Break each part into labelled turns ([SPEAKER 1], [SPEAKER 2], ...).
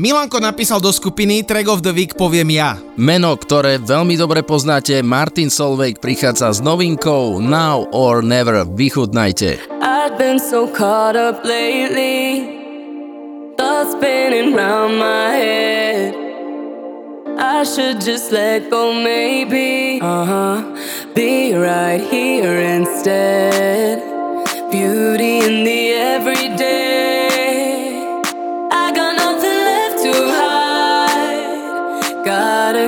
[SPEAKER 1] Milanko napísal do skupiny Track of the Week poviem ja.
[SPEAKER 2] Meno, ktoré veľmi dobre poznáte, Martin Solveig prichádza s novinkou Now or Never. Vychutnajte. I've been so caught up lately Thoughts spinning round my head I should just let go maybe Uh-huh Be right here instead Beauty in the everyday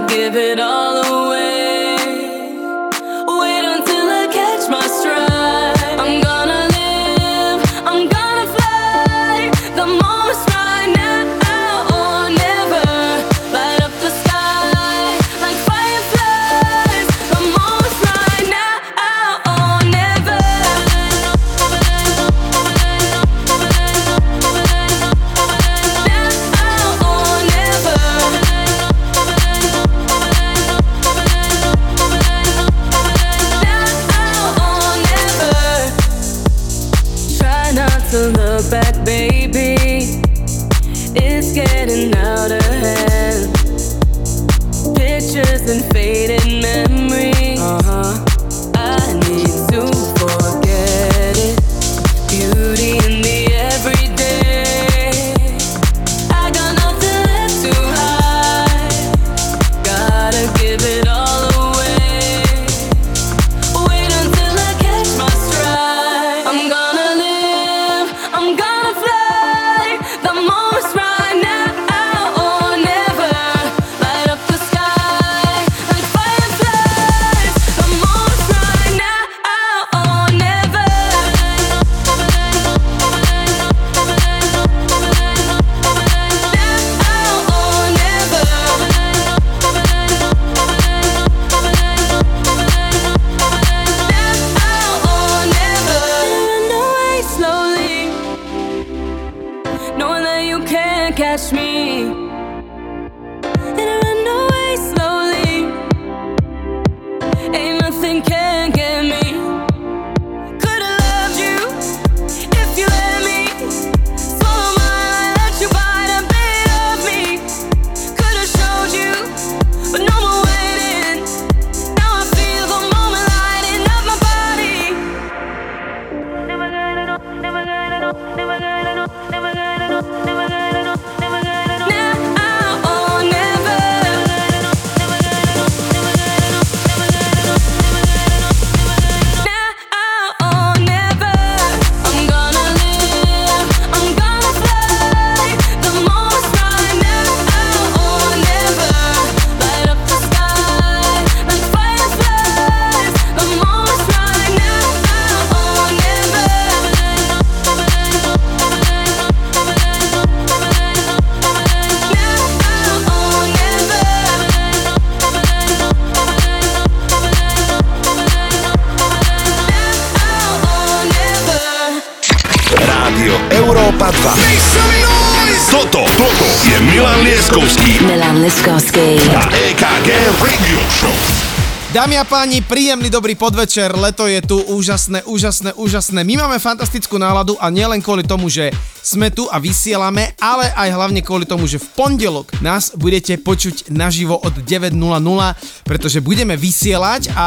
[SPEAKER 2] give it all
[SPEAKER 1] Dámy a páni, príjemný dobrý podvečer, leto je tu, úžasné, úžasné, úžasné. My máme fantastickú náladu a nielen kvôli tomu, že sme tu a vysielame, ale aj hlavne kvôli tomu, že v pondelok nás budete počuť naživo od 9.00, pretože budeme vysielať a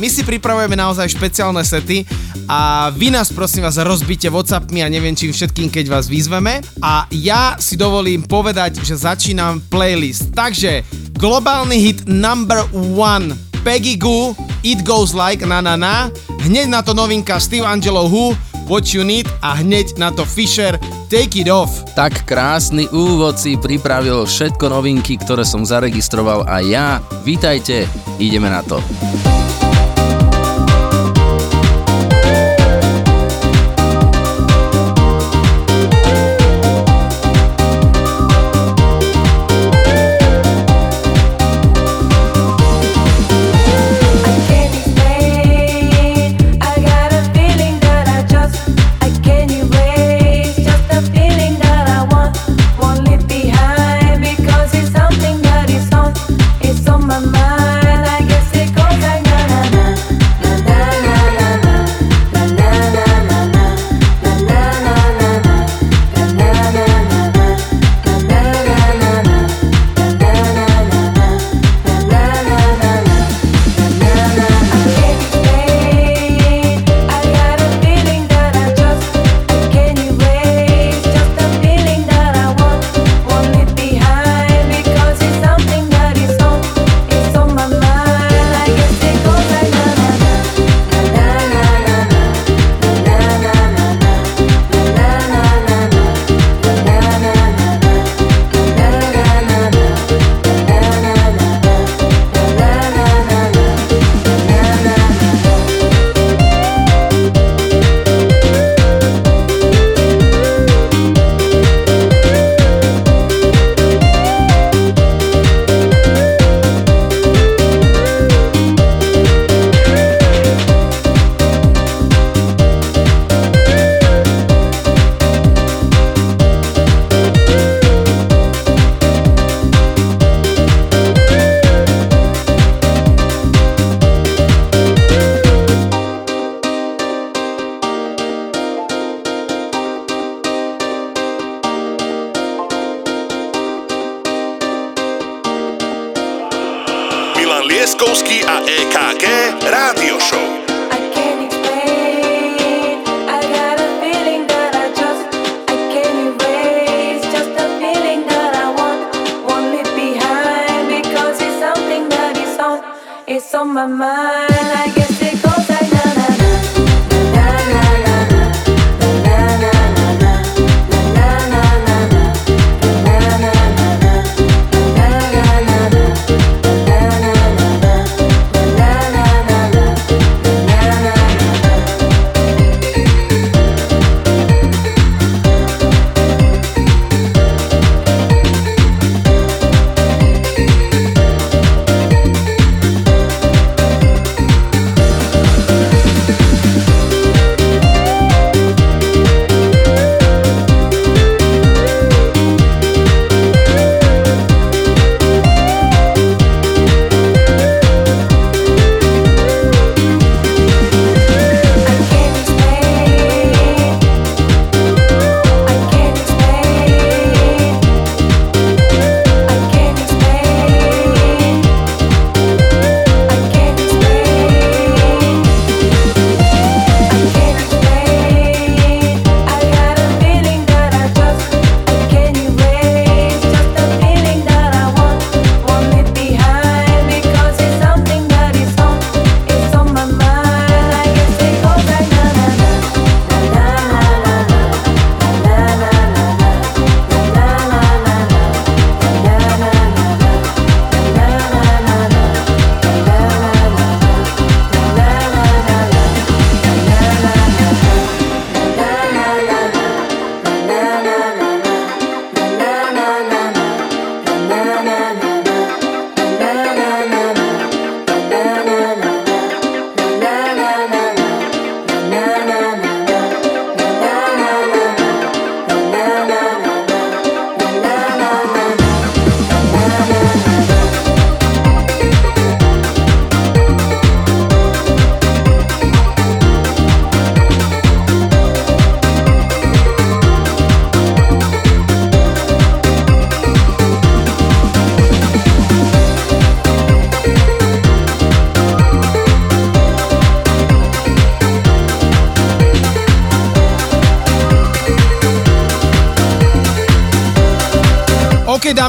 [SPEAKER 1] my si pripravujeme naozaj špeciálne sety a vy nás prosím vás rozbite Whatsappmi a neviem čím všetkým, keď vás vyzveme a ja si dovolím povedať, že začínam playlist. Takže globálny hit number one Peggy Goo, It Goes Like Na Na Na, hneď na to novinka Steve Angelo Who, What You Need a hneď na to Fisher Take It Off.
[SPEAKER 2] Tak krásny úvod si pripravil všetko novinky, ktoré som zaregistroval a ja. Vítajte, ideme na to.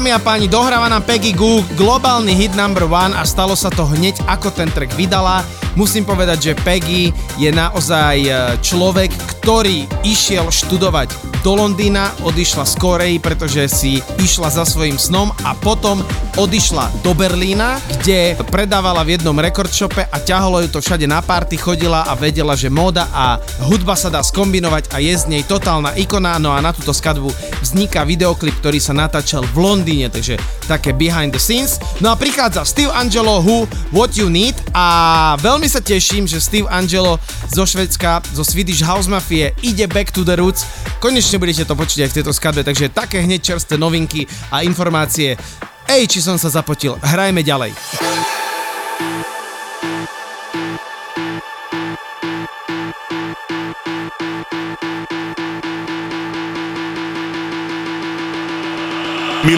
[SPEAKER 1] Dámy a páni, dohráva nám Peggy Goo, globálny hit number one a stalo sa to hneď ako ten track vydala. Musím povedať, že Peggy je naozaj e, človek, ktorý išiel študovať do Londýna, odišla z Korei, pretože si išla za svojim snom a potom odišla do Berlína, kde predávala v jednom rekordshope a ťahalo ju to všade na party, chodila a vedela, že móda a hudba sa dá skombinovať a je z nej totálna ikona, no a na túto skladbu vzniká videoklip, ktorý sa natáčal v Londýne, takže také behind the scenes. No a prichádza Steve Angelo Who What You Need a veľmi sa teším, že Steve Angelo zo Švedska, zo Swedish House Mafie ide back to the roots. Konečne budete to počuť aj v tejto skladbe, takže také hneď čerstvé novinky a informácie. Ej, či som sa zapotil, hrajme ďalej.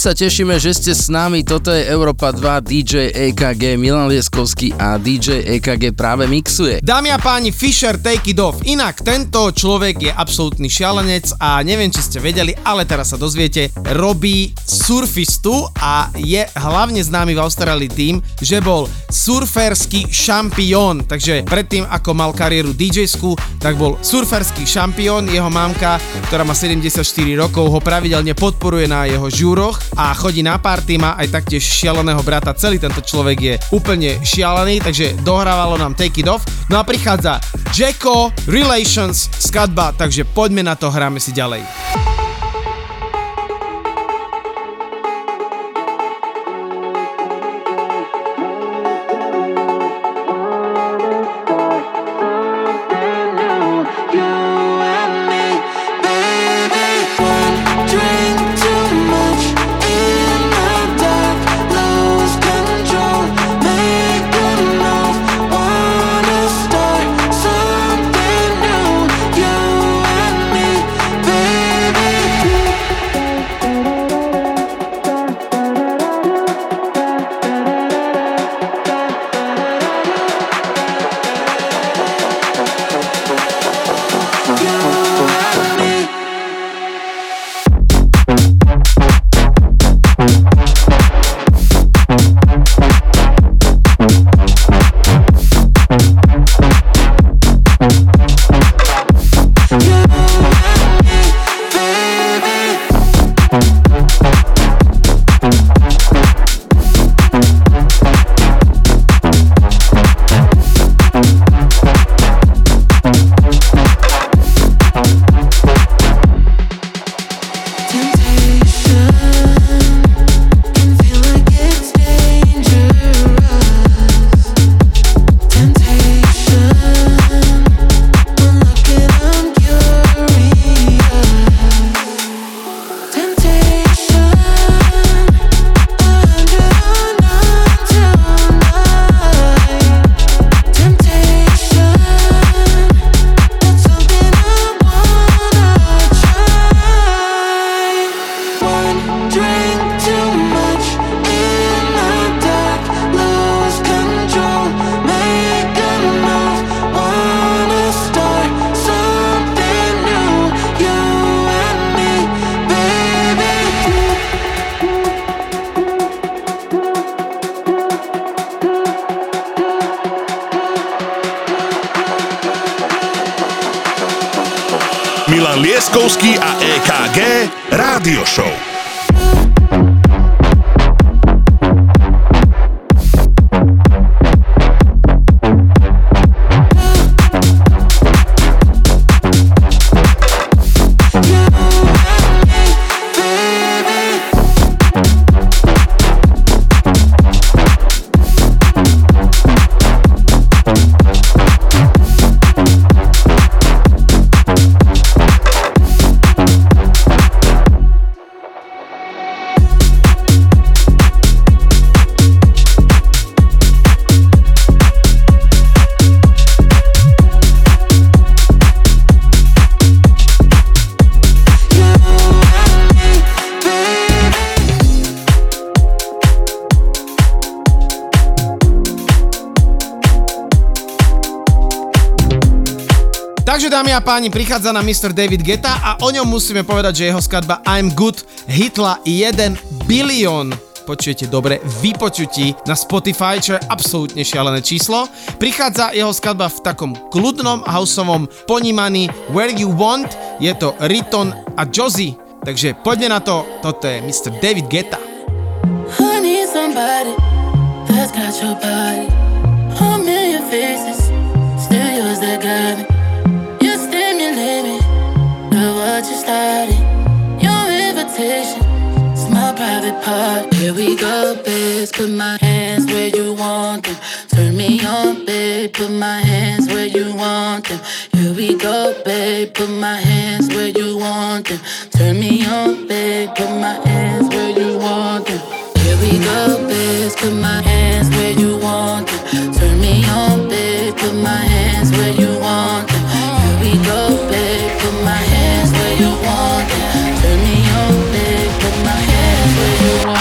[SPEAKER 3] Sa tešíme, že ste s nami. Toto je Európa 2, DJ EKG, Milan Lieskovský a DJ EKG práve mixuje.
[SPEAKER 1] Dámy a páni, Fisher Take It Off. Inak tento človek je absolútny šialenec a neviem, či ste vedeli, ale teraz sa dozviete, robí surfistu a je hlavne známy v Austrálii tým, že bol surferský šampión. Takže predtým, ako mal kariéru dj tak bol surferský šampión. Jeho mamka, ktorá má 74 rokov, ho pravidelne podporuje na jeho žúroch a chodí na party, má aj taktiež šialeného brata. Celý tento človek je úplne šialený, takže dohrávalo nám Take It Off. No a prichádza Jacko, Relations, skladba, takže poďme na to, hráme si ďalej. Páni, prichádza na Mr. David Geta a o ňom musíme povedať, že jeho skladba I'm Good hitla 1 bilión počujete dobre, vypočutí na Spotify, čo je absolútne šialené číslo. Prichádza jeho skladba v takom kľudnom houseovom ponímaní Where You Want, je to Riton a Josie, takže poďme na to, toto je Mr. David Geta. Need somebody that's got your body, Your invitation. It's my private part. Here
[SPEAKER 4] we go, bitch. Put my hands where you want them. Turn
[SPEAKER 1] me on, babe. Put my hands where you want them. Here we
[SPEAKER 4] go, babe. Put my hands where you want them. Turn me on, babe. Put my hands where you want them. Here we go, bitch. Put my hands where you want them. Turn me on, babe. Put my hands where you want them. Here we go. you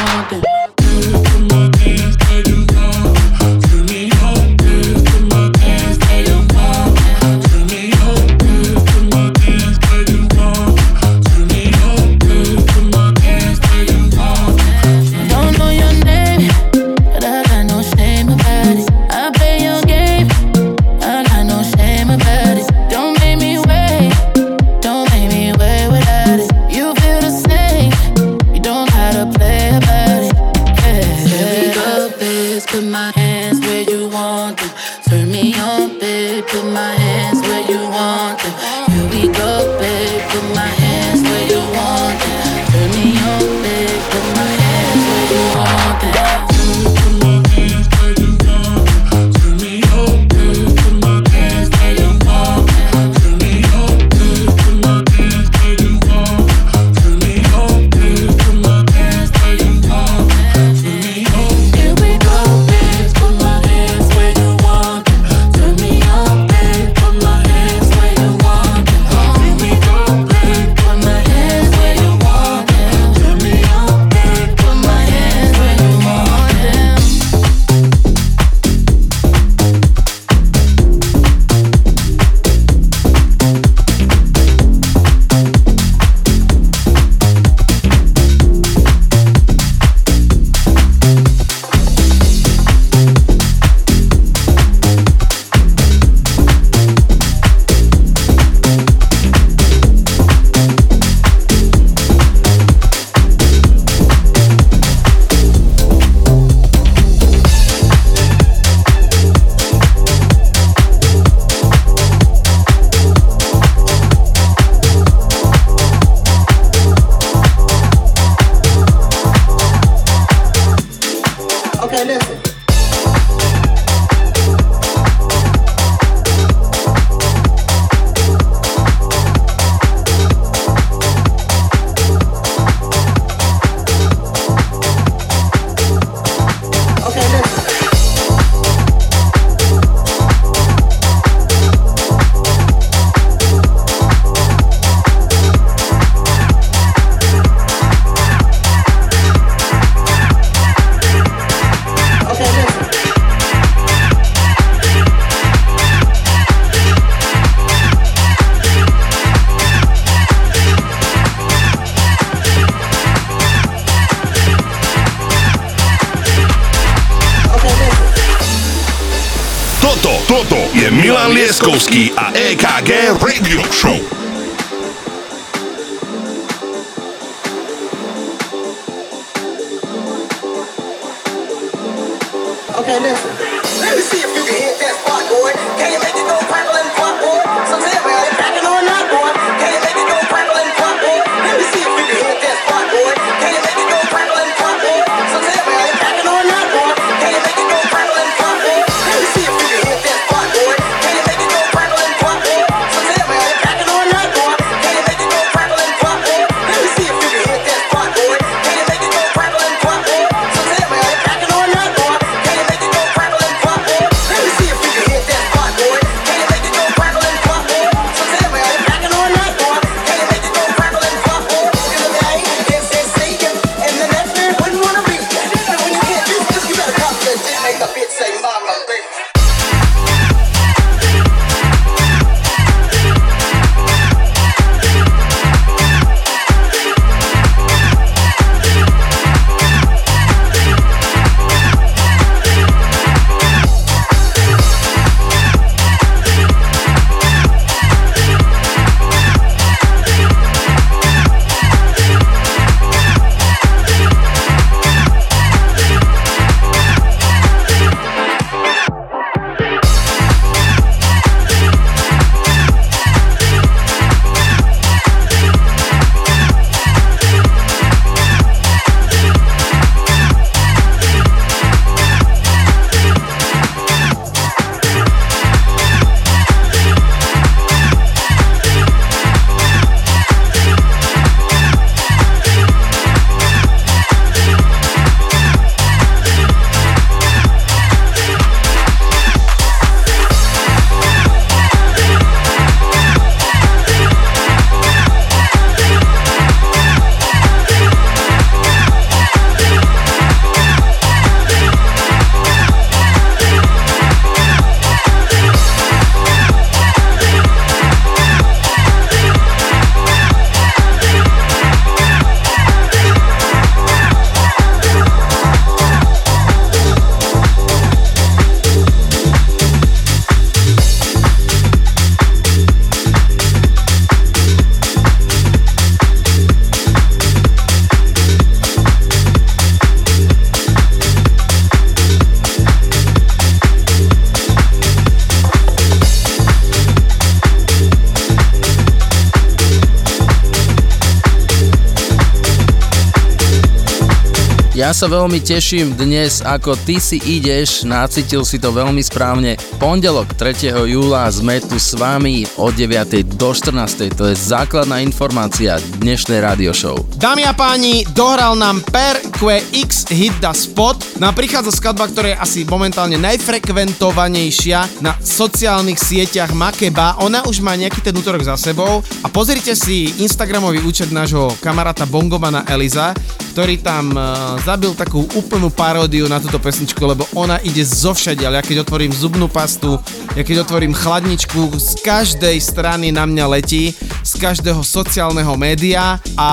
[SPEAKER 5] Ja sa veľmi teším dnes, ako ty si ideš, nacítil si to veľmi správne. Pondelok 3. júla sme tu s vami od 9. do 14. To je základná informácia dnešnej radio show.
[SPEAKER 1] Dámy a páni, dohral nám Per X Hit the Spot. Nám prichádza skladba, ktorá je asi momentálne najfrekventovanejšia na sociálnych sieťach Makeba. Ona už má nejaký ten útorok za sebou a pozrite si Instagramový účet nášho kamaráta Bongomana Eliza, ktorý tam uh, zabil takú úplnú paródiu na túto pesničku, lebo ona ide zo všadiaľ. Ja keď otvorím zubnú pastu, ja keď otvorím chladničku, z každej strany na mňa letí, z každého sociálneho média a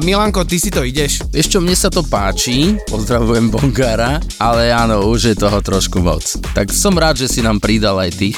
[SPEAKER 1] Milanko, ty si to ideš?
[SPEAKER 5] Vieš čo, mne sa to páči, pozdravujem Bongara, ale áno, už je toho trošku moc. Tak som rád, že si nám pridal aj ty.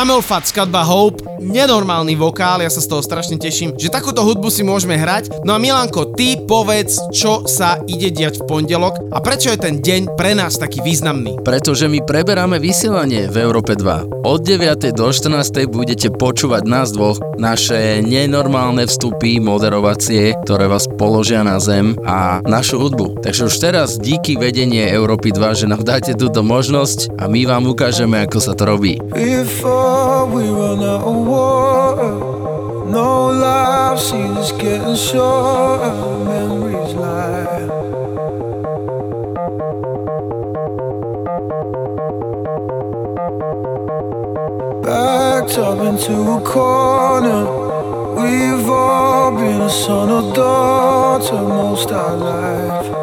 [SPEAKER 1] Camelfat, skladba Hope, nenormálny vokál, ja sa z toho strašne teším, že takúto hudbu si môžeme hrať. No a Milanko, ty povedz, čo sa ide diať v pondelok a prečo je ten deň pre nás taký významný?
[SPEAKER 5] Pretože my preberáme vysielanie v Európe 2. Od 9. do 14. budete počúvať nás dvoch, naše nenormálne vstupy, moderovacie, ktoré vás položia na zem a našu hudbu. Takže už teraz díky vedenie Európy 2, že nám dáte túto možnosť a my vám ukážeme, ako sa to robí.
[SPEAKER 6] Backed up into a corner. We've all been a son or daughter most our life.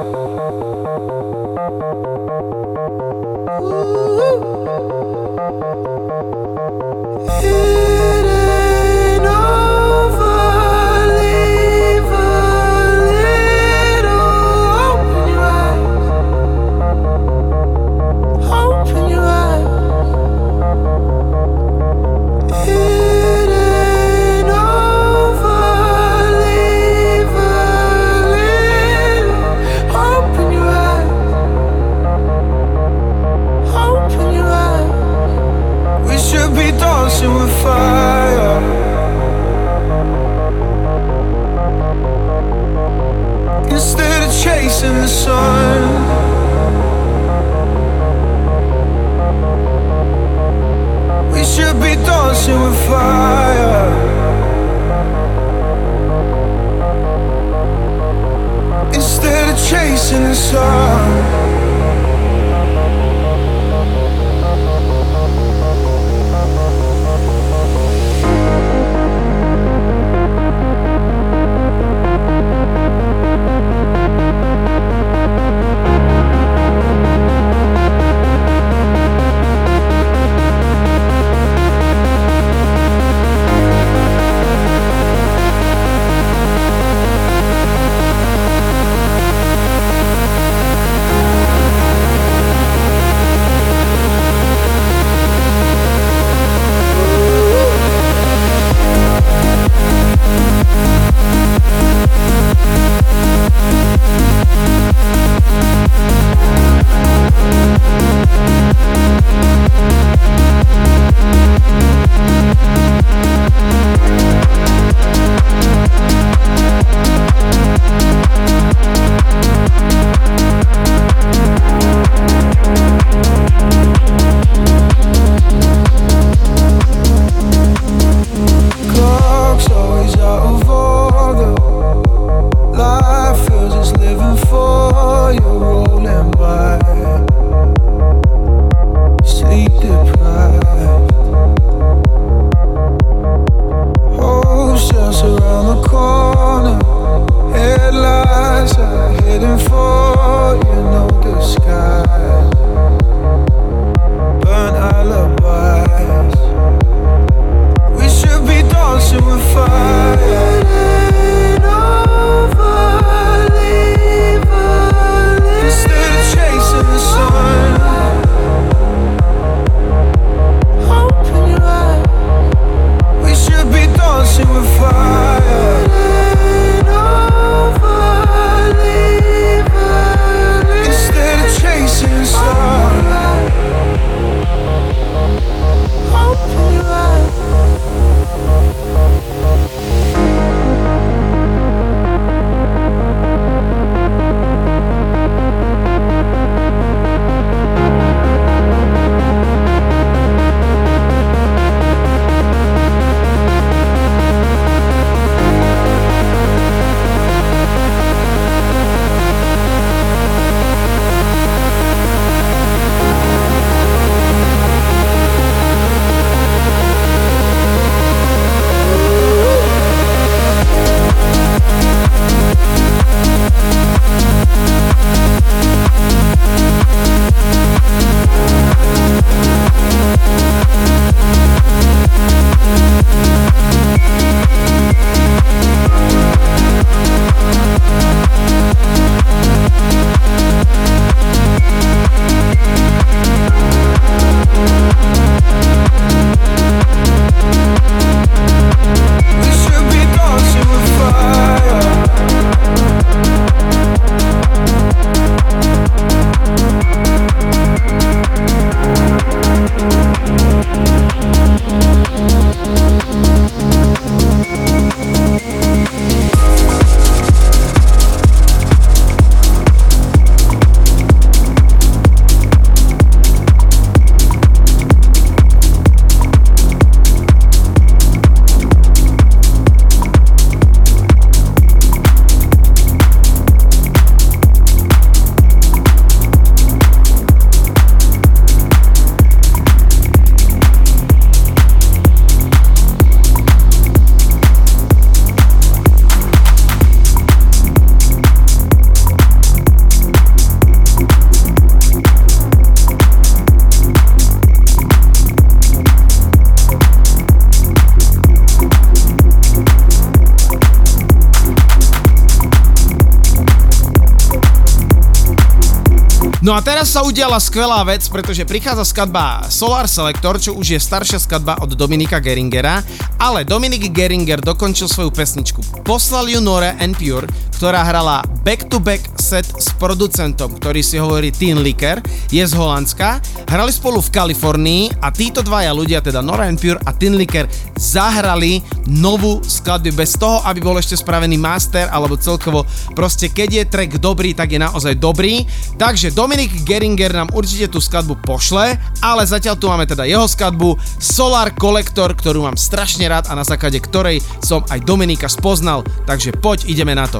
[SPEAKER 1] Sa udiala skvelá vec, pretože prichádza skladba Solar Selector, čo už je staršia skladba od Dominika Geringera, ale Dominik Geringer dokončil svoju pesničku. Poslal ju Nore and Pure, ktorá hrala back-to-back set s producentom, ktorý si hovorí Teen Licker, je z Holandska. Hrali spolu v Kalifornii a títo dvaja ľudia, teda Nora Pure a Teen Licker, zahrali novú skladbu bez toho, aby bol ešte spravený master alebo celkovo proste keď je track dobrý, tak je naozaj dobrý. Takže Dominik Geringer nám určite tú skladbu pošle, ale zatiaľ tu máme teda jeho skladbu Solar Collector, ktorú mám strašne rád a na základe ktorej som aj Dominika spoznal, takže poď ideme na to.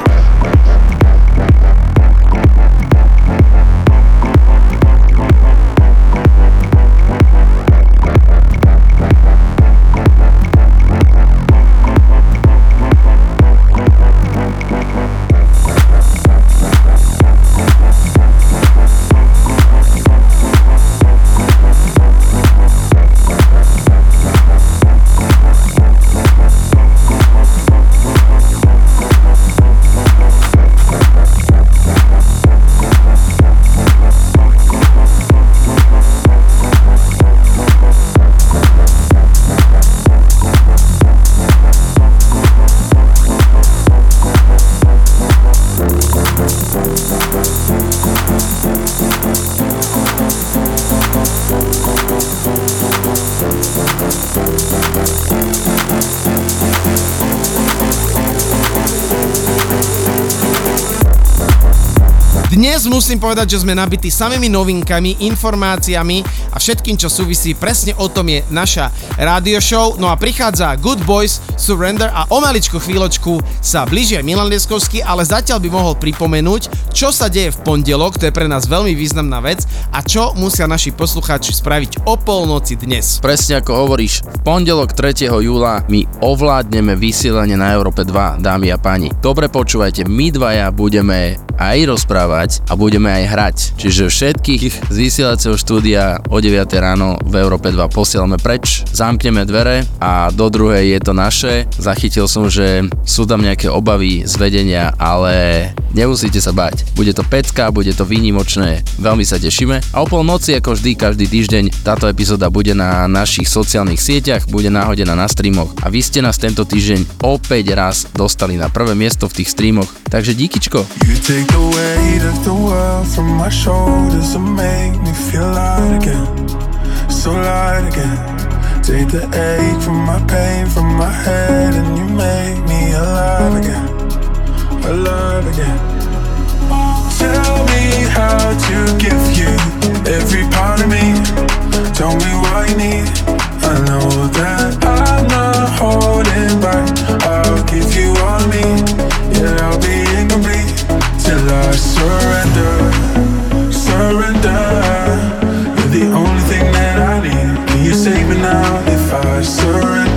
[SPEAKER 7] Musím povedať, že sme nabití samými novinkami, informáciami a všetkým, čo súvisí. Presne o tom je naša radio show. No a prichádza Good Boys, Surrender a o maličku chvíľočku sa blížia Milan Lieskovský, ale zatiaľ by mohol pripomenúť, čo sa deje v pondelok, to je pre nás veľmi významná vec a čo musia naši poslucháči spraviť o polnoci dnes.
[SPEAKER 3] Presne ako hovoríš, v pondelok 3. júla my ovládneme vysielanie na Európe 2, dámy a páni. Dobre počúvajte, my dvaja budeme aj rozprávať a budeme aj hrať. Čiže všetkých z vysielacieho štúdia o 9 ráno v Európe 2 posielame preč, zamkneme dvere a do druhej je to naše. Zachytil som, že sú tam nejaké obavy z vedenia, ale nemusíte sa bať. Bude to pecka, bude to výnimočné, veľmi sa tešíme. A o polnoci, ako vždy, každý týždeň, táto epizóda bude na našich sociálnych sieťach, bude náhodená na streamoch a vy ste nás tento týždeň opäť raz dostali na prvé miesto v tých streamoch. Takže díkičko. You of the. So light again. Take the ache from my pain from my head and you make me alive again. Alive again. Tell me how to give you every part of me. Tell me what you need. I know that I'm not holding back. I'll give you all me. Yeah, I'll be incomplete till I surrender, surrender. You're the only thing that I need. Can you save me now if I surrender,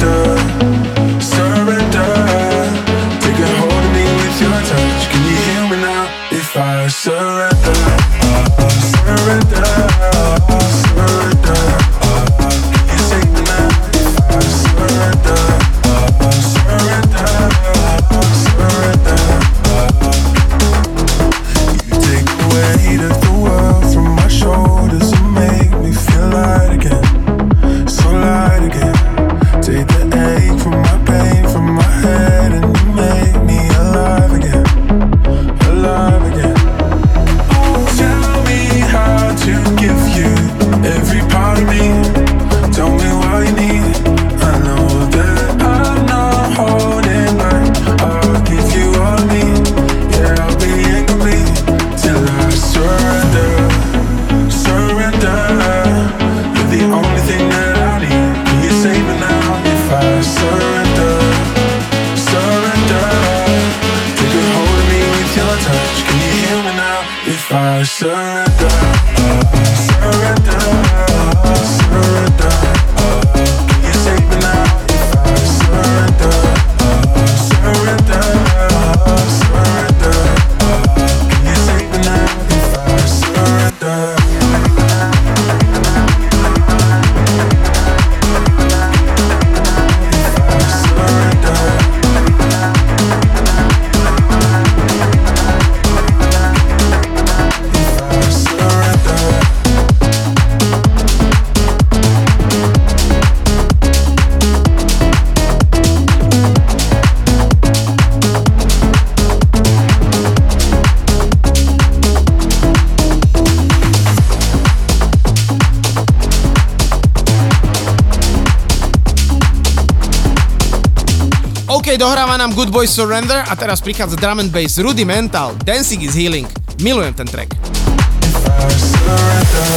[SPEAKER 1] dohráva nám Good Boy Surrender a teraz prichádza drum and bass Rudimental, Dancing is Healing. Milujem ten track.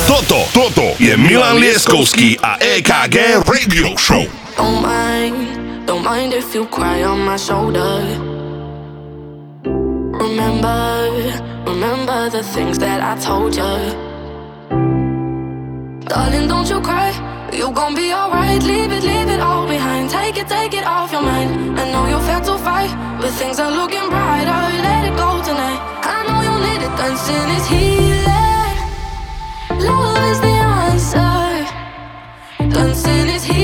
[SPEAKER 8] Toto, toto je Milan Lieskovský a EKG Radio Show.
[SPEAKER 9] Don't mind, don't mind if you cry on my shoulder. Remember, remember the things that I told you. Darling, don't you cry. You gon' be alright, leave it, leave it all behind. Take it, take it off your mind. I know you're felt to fight, but things are looking brighter. Let it go tonight. I know you need it, dancing is healing. Love is the answer. Dancing is healing.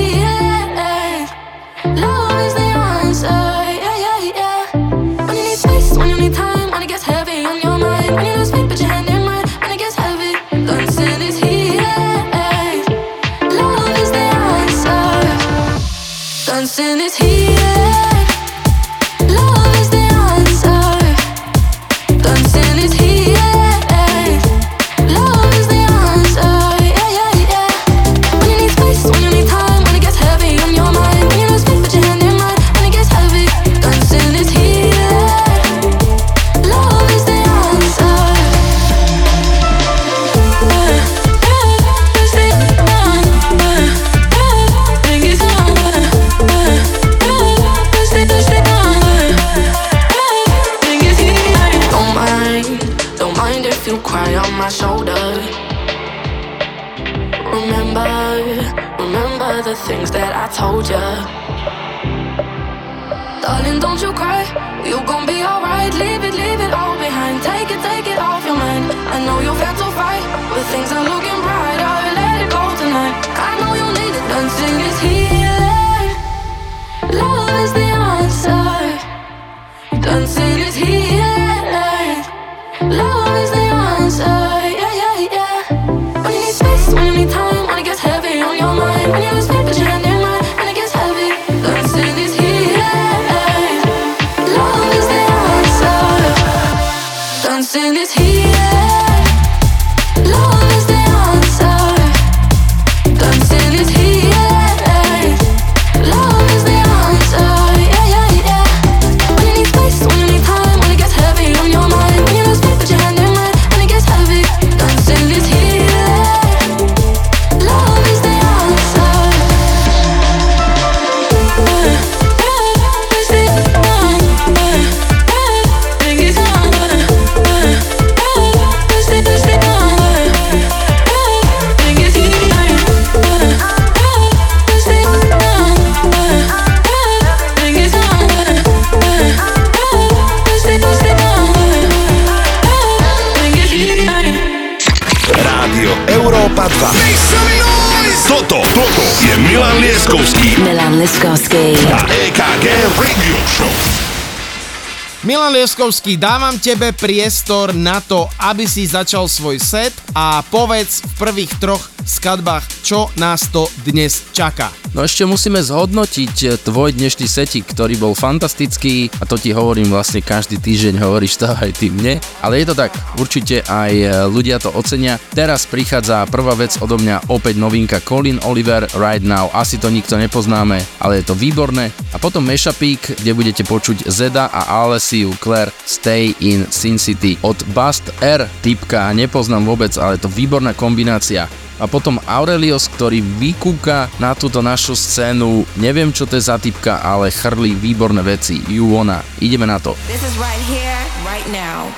[SPEAKER 8] Lieskovský,
[SPEAKER 1] dávam tebe priestor na to, aby si začal svoj set a povedz v prvých troch skladbách, čo nás to dnes čaká.
[SPEAKER 3] No ešte musíme zhodnotiť eh, tvoj dnešný setik, ktorý bol fantastický a to ti hovorím vlastne každý týždeň, hovoríš to aj ty mne. Ale je to tak, určite aj eh, ľudia to ocenia. Teraz prichádza prvá vec odo mňa, opäť novinka Colin Oliver Right Now. Asi to nikto nepoznáme, ale je to výborné. A potom Meshapík, kde budete počuť Zeda a Alessiu Claire Stay in Sin City od Bust R typka, nepoznám vôbec, ale je to výborná kombinácia a potom Aurelios, ktorý vykúka na túto našu scénu, neviem čo to je za typka, ale chrlí výborné veci. Wanna. Ideme na to.
[SPEAKER 2] This is right here, right now.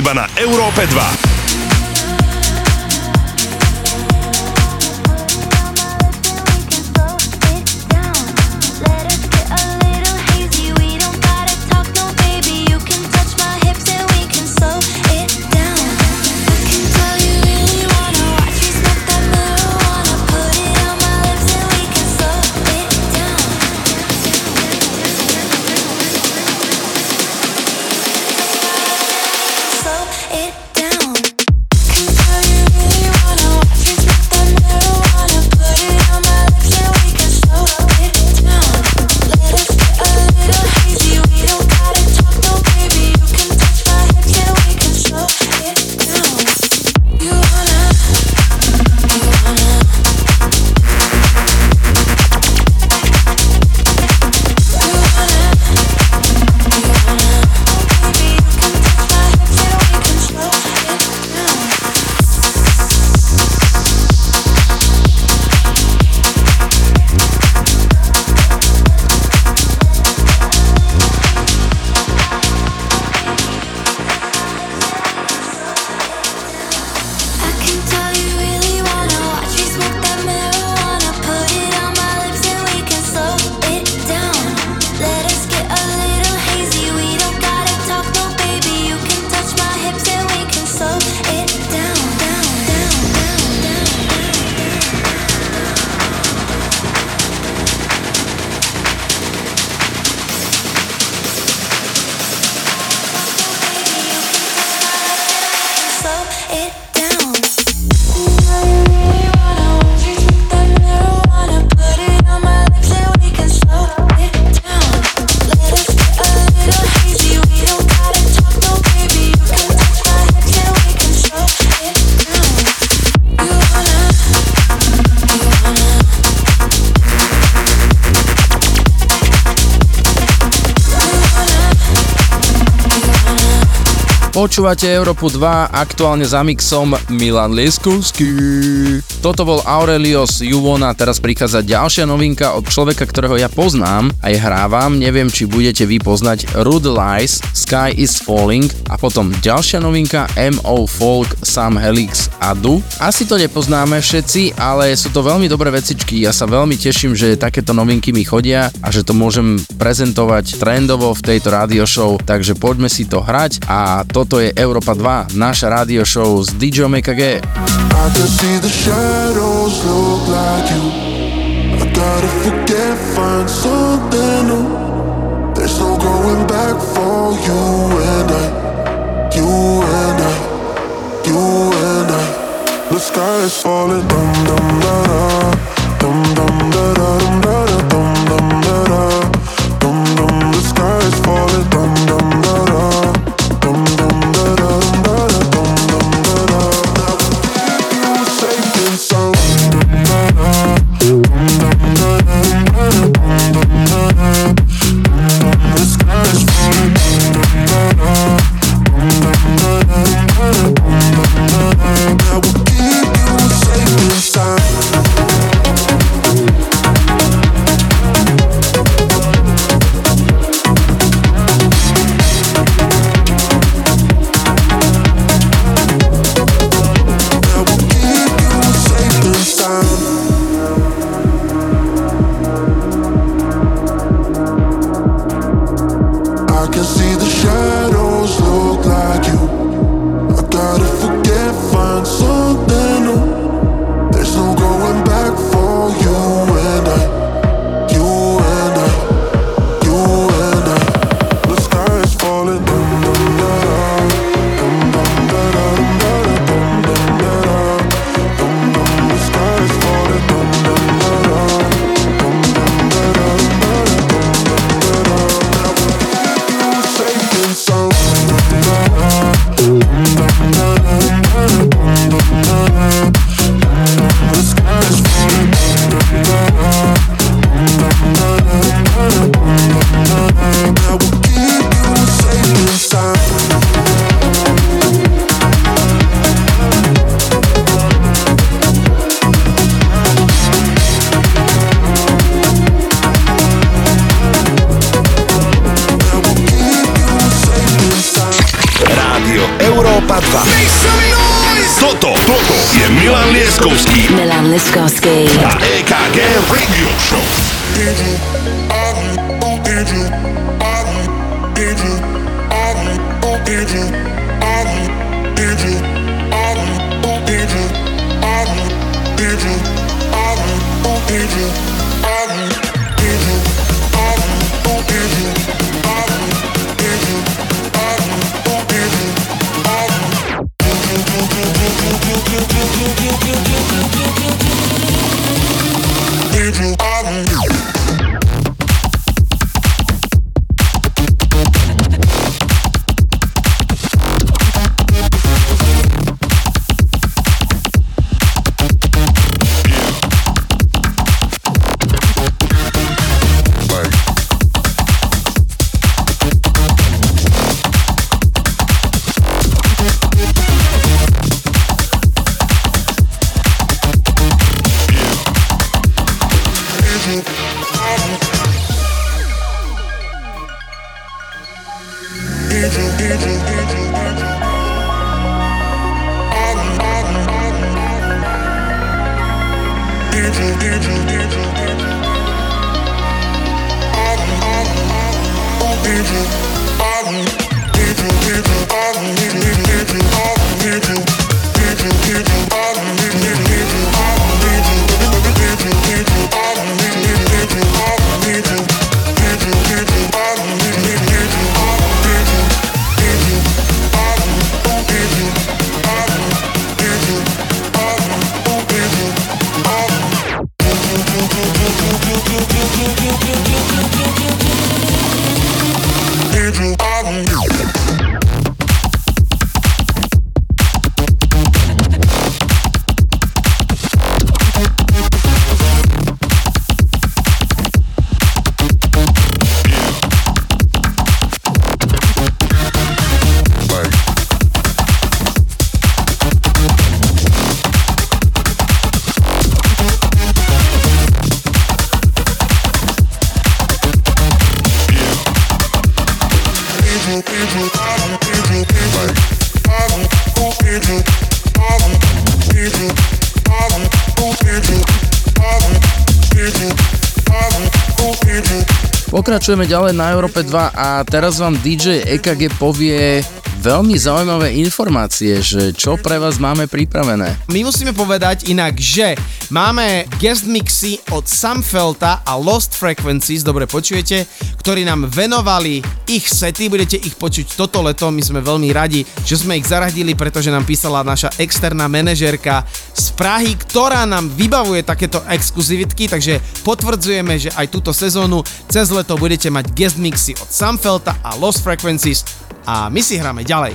[SPEAKER 9] Iba na Európe 2.
[SPEAKER 10] Počúvate Európu 2, aktuálne za mixom Milan Lieskovský. Toto bol Aurelios Juvona, teraz prichádza ďalšia novinka od človeka, ktorého ja poznám, aj hrávam, neviem či budete vy poznať Rude Lies, Sky is Falling a potom ďalšia novinka MO Folk, Sam Helix a Du. Asi to nepoznáme všetci, ale sú to veľmi dobré vecičky, ja sa veľmi teším, že takéto novinky mi chodia a že to môžem prezentovať trendovo v tejto radio show, takže poďme si to hrať a toto je Európa 2, naša rádio show s DJ EKG. I can see the shadows look like you I gotta forget, find something new There's no going back for you and I You and I You and I The sky is falling. Dum dum da da. Dum dum da da dum da
[SPEAKER 3] Pokračujeme ďalej na Európe 2 a teraz vám DJ EKG povie veľmi zaujímavé informácie, že čo pre vás máme pripravené.
[SPEAKER 1] My musíme povedať inak, že máme guest mixy od Samfelta a Lost Frequencies, dobre počujete, ktorí nám venovali ich sety, budete ich počuť toto leto, my sme veľmi radi, že sme ich zaradili, pretože nám písala naša externá manažérka z Prahy, ktorá nám vybavuje takéto exkluzivitky, takže potvrdzujeme, že aj túto sezónu cez leto budete mať guest mixy od Samfelta a Lost Frequencies. A my si hráme ďalej.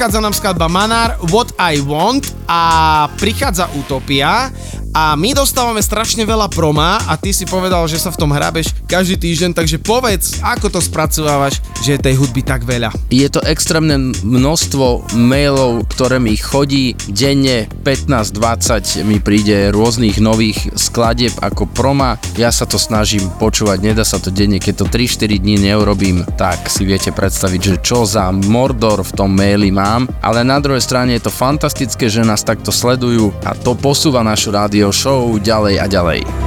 [SPEAKER 1] OK, odchádza nám skladba Manar, What I Want a prichádza Utopia a my dostávame strašne veľa proma a ty si povedal, že sa v tom hrabeš každý týždeň, takže povedz, ako to spracovávaš, že je tej hudby tak veľa.
[SPEAKER 3] Je to extrémne množstvo mailov, ktoré mi chodí denne 15-20 mi príde rôznych nových skladieb ako proma. Ja sa to snažím počúvať, nedá sa to denne, keď to 3-4 dní neurobím, tak si viete predstaviť, že čo za mordor v tom maili mám, ale na druhej strane je to fantastické, že nás takto sledujú a to posúva našu rádio show ďalej a ďalej.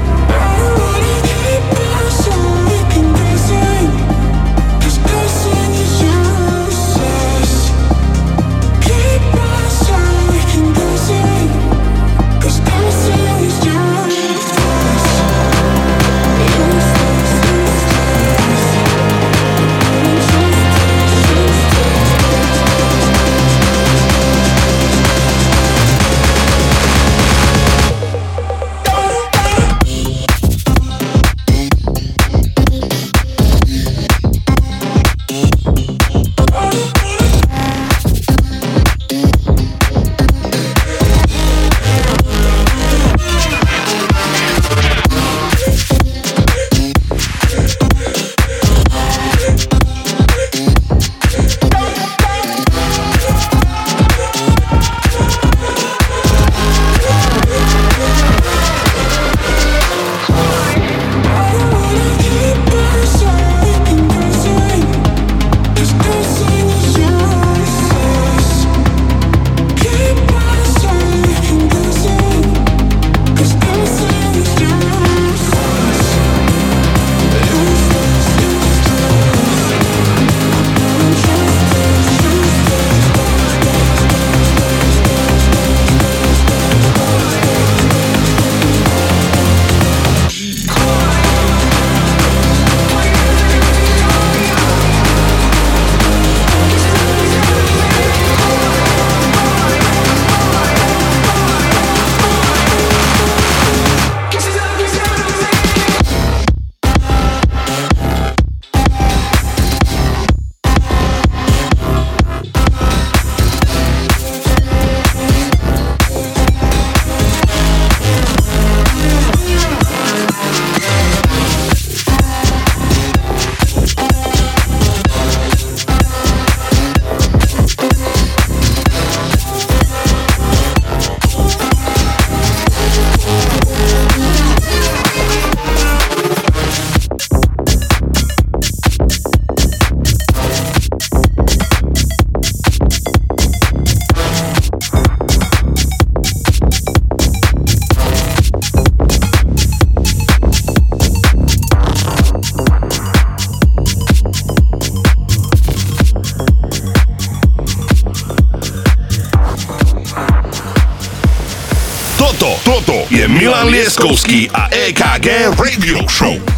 [SPEAKER 11] Radio Show.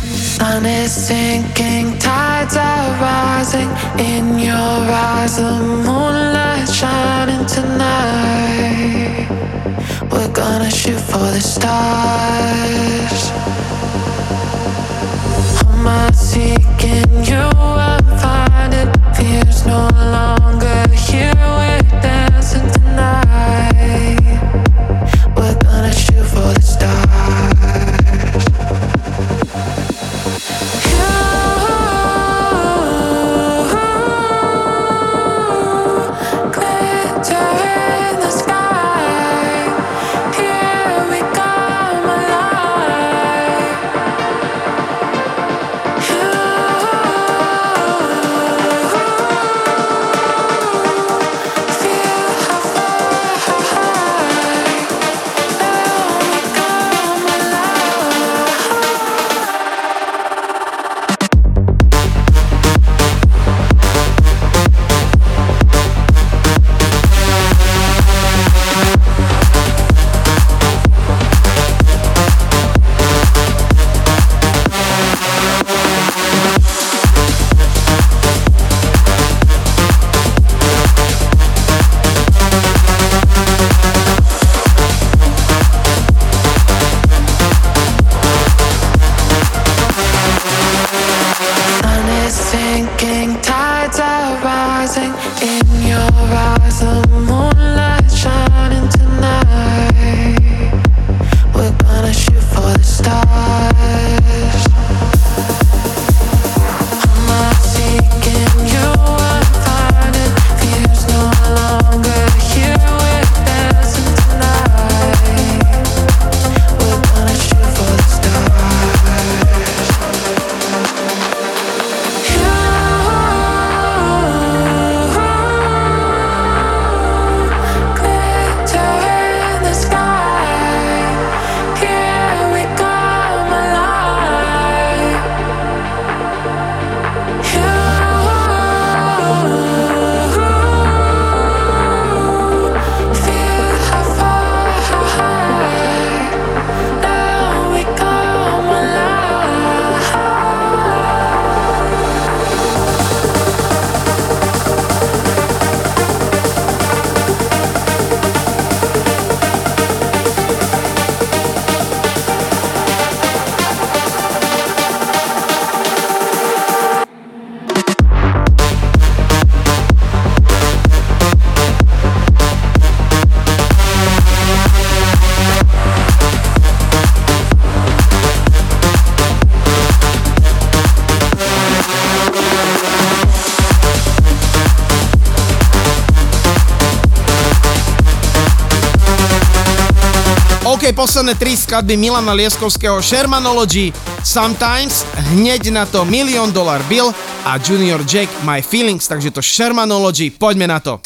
[SPEAKER 12] posledné tri skladby Milana Lieskovského Shermanology Sometimes, hneď na to Milión dolar Bill a Junior Jack My Feelings, takže to Shermanology, poďme na to.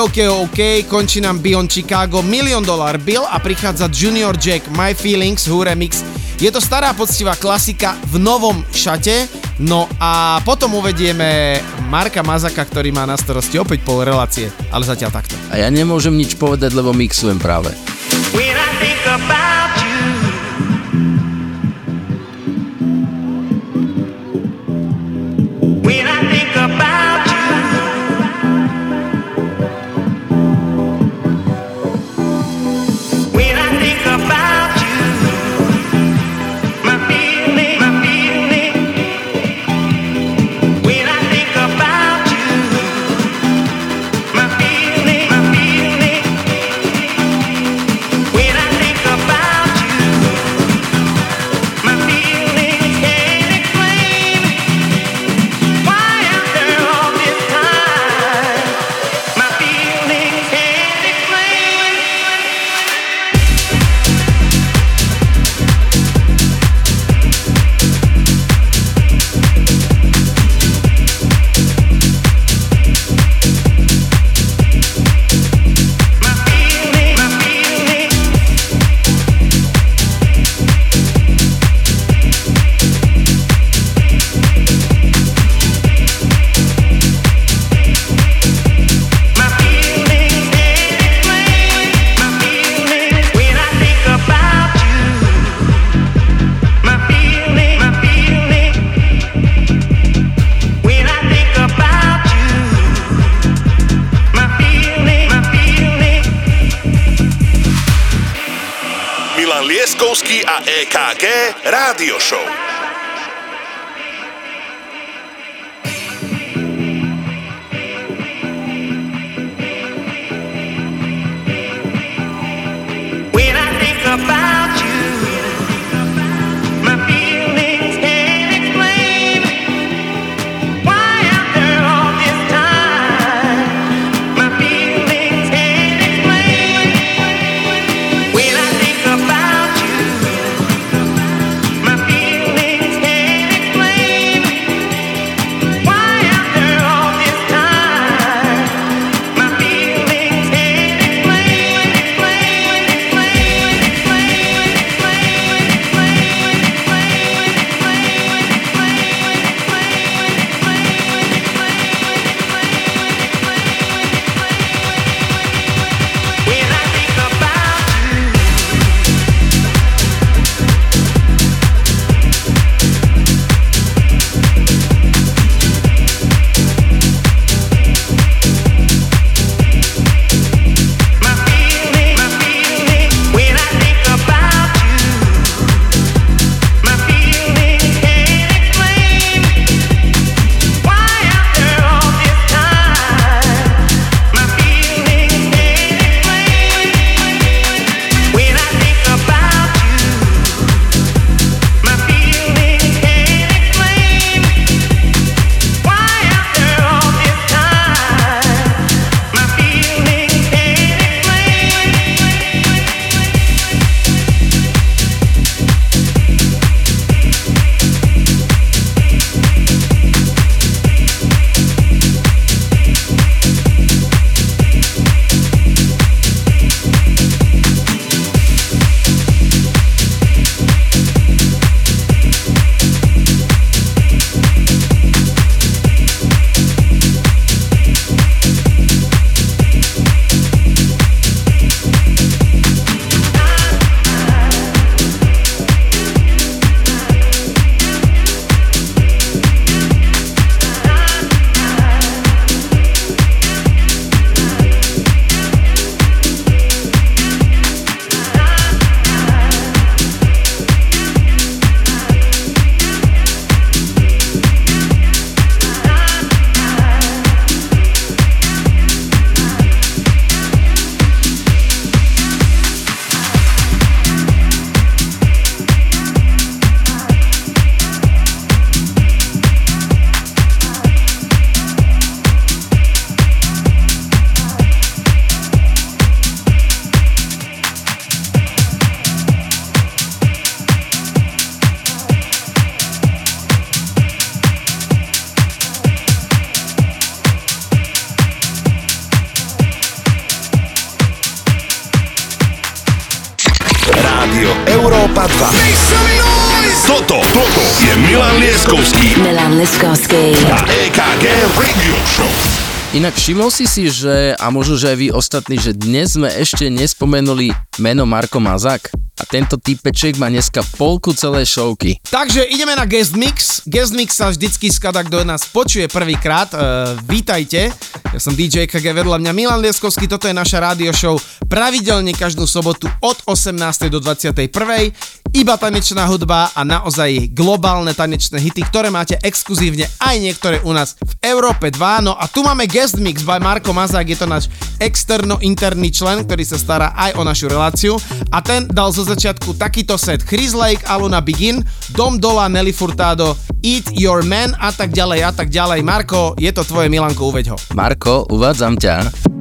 [SPEAKER 1] OK, OK, končí nám Beyond Chicago Million Dollar Bill a prichádza Junior Jack My Feelings Who Remix. Je to stará poctivá klasika v novom šate, no a potom uvedieme Marka Mazaka, ktorý má na starosti opäť pol relácie, ale zatiaľ takto.
[SPEAKER 13] A ja nemôžem nič povedať, lebo mixujem práve. When I think about
[SPEAKER 14] všimol si si, že, a možno, že aj vy ostatní, že dnes sme ešte nespomenuli meno Marko Mazak? A tento typeček má dneska polku celej šovky.
[SPEAKER 1] Takže ideme na guest mix. Guest mix sa vždycky skada, kto nás počuje prvýkrát. Uh, vítajte. Ja som DJ KG vedľa mňa Milan Lieskovský, toto je naša rádio show pravidelne každú sobotu od 18. do 21. Iba tanečná hudba a naozaj globálne tanečné hity, ktoré máte exkluzívne aj niektoré u nás v Európe 2. No a tu máme guest mix by Marko Mazák, je to náš externo-interný člen, ktorý sa stará aj o našu reláciu a ten dal zo začiatku takýto set Chris Lake, Aluna Begin, Dom Dola, Nelly Furtado, Eat Your Man a tak ďalej a tak ďalej. Marko, je to tvoje Milanko, uveď ho.
[SPEAKER 14] Marko, uvádzam ťa.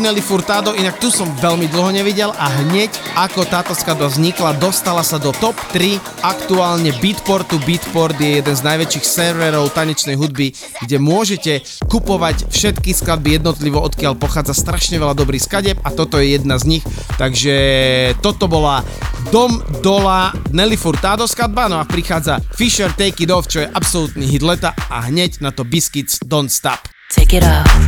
[SPEAKER 1] Nelly Furtado, inak tu som veľmi dlho nevidel a hneď ako táto skladba vznikla, dostala sa do top 3 aktuálne Beatportu. Beatport je jeden z najväčších serverov tanečnej hudby, kde môžete kupovať všetky skladby jednotlivo, odkiaľ pochádza strašne veľa dobrých skladeb a toto je jedna z nich. Takže toto bola Dom Dola Nelly Furtado skladba, no a prichádza Fisher Take It Off, čo je absolútny hit leta a hneď na to Biscuits Don't Stop.
[SPEAKER 7] Take it off.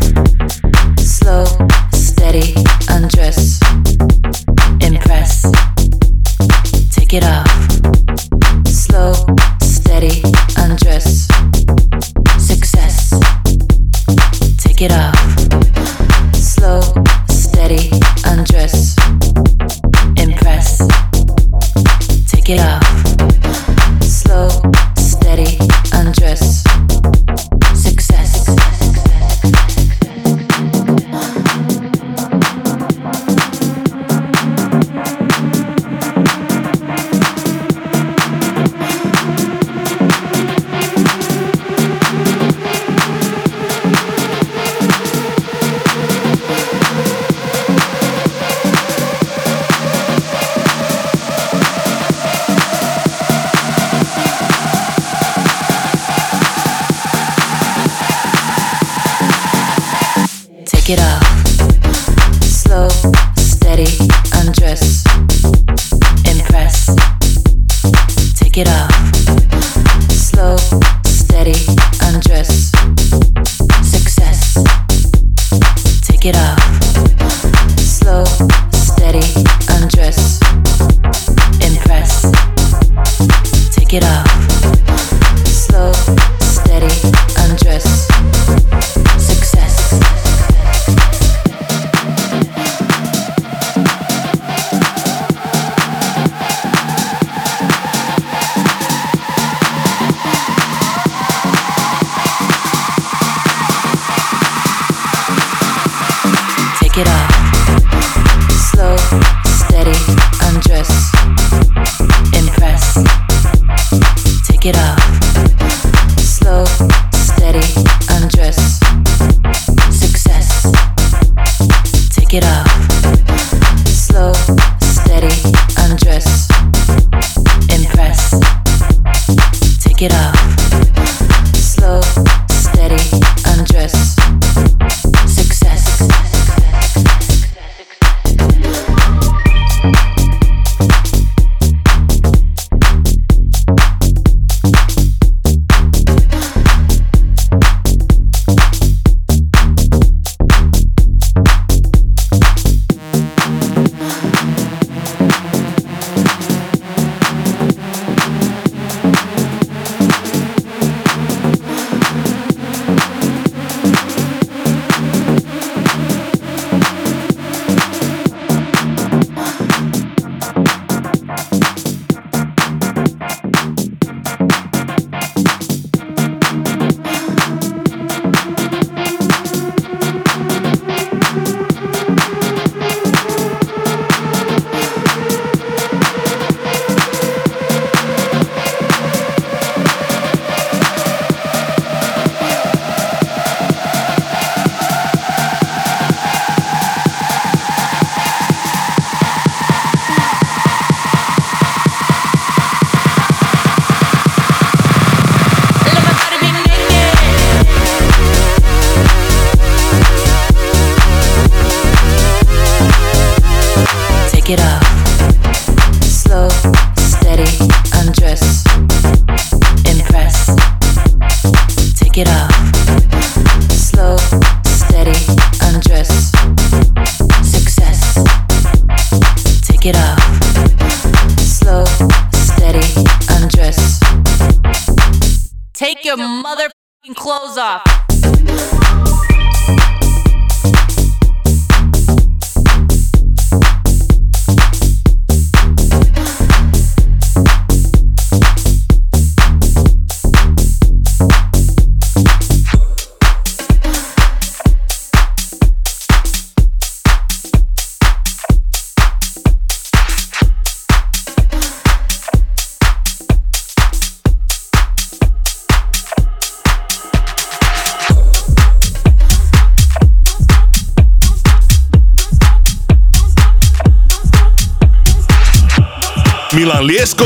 [SPEAKER 8] Milan Lieskovský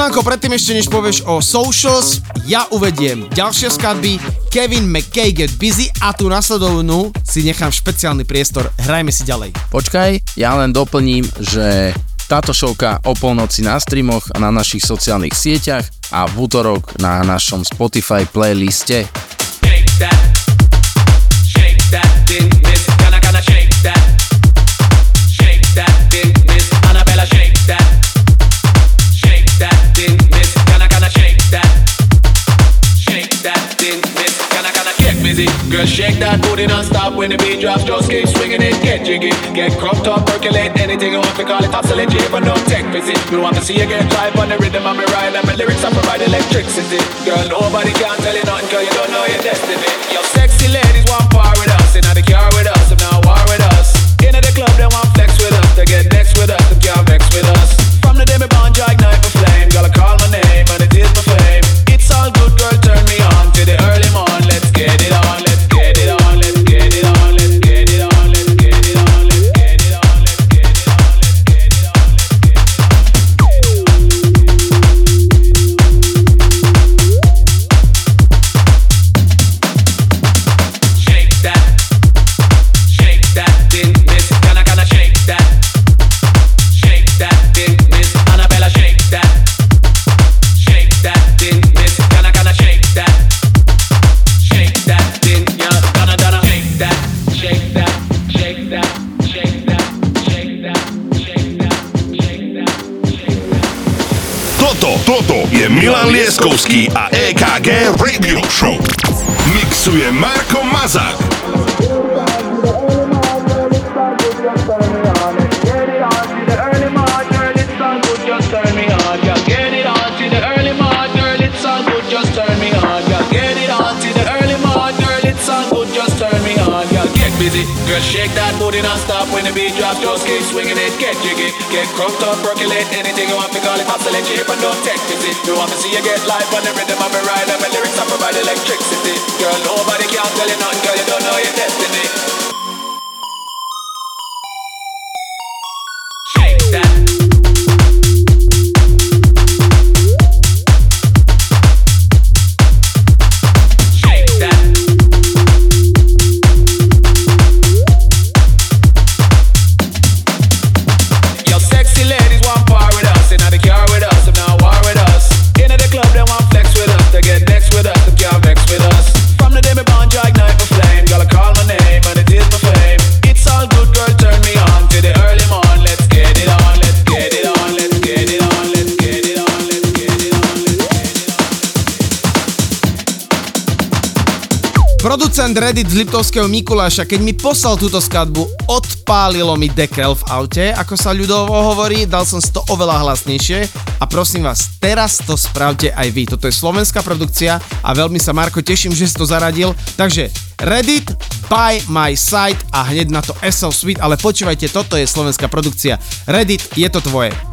[SPEAKER 1] predtým ešte než povieš o socials, ja uvediem ďalšie skladby, Kevin McKay Get Busy a tú nasledovnú si nechám špeciálny priestor. Hrajme si ďalej.
[SPEAKER 3] Počkaj, ja len doplním, že táto šovka o polnoci na streamoch a na našich sociálnych sieťach a v útorok na našom Spotify playliste. Shake that, shake that, music. Girl, shake that booty non-stop when the beat drops. Just keep swinging it, get jiggy. Get cropped up, percolate anything you want to call it. Oscillate, but no tech visit. We want to see you get live on the rhythm of me ride. And my lyrics I provide electricity. Girl, nobody can tell you nothing, girl, you don't know your destiny. Your sexy ladies
[SPEAKER 15] want par with us. They're not the car with us, they're not war with us. In the club, they want flex with us. They get next with us, they can't vex with us. From the day
[SPEAKER 16] Milan Lieskovský a EKG Radio Show. Mixuje Marko Mazak.
[SPEAKER 15] busy. Girl, shake that booty non-stop when the beat drops. Just keep swinging it, get jiggy. Get crunked up, percolate anything you want to call it. Oscillate shape and don't take pity. You want to see you get life on the rhythm of me ride. And my lyrics I provide electricity. Girl, nobody can tell you nothing, girl, you don't know your destiny.
[SPEAKER 9] Producent Reddit z Liptovského Mikuláša, keď mi poslal túto skladbu, odpálilo mi dekel v aute, ako sa ľudovo hovorí, dal som to oveľa hlasnejšie a prosím vás, teraz to spravte aj vy. Toto je slovenská produkcia a veľmi sa Marko teším, že si to zaradil. Takže Reddit, by my side a hneď na to SL Suite, ale počúvajte, toto je slovenská produkcia. Reddit, je to tvoje.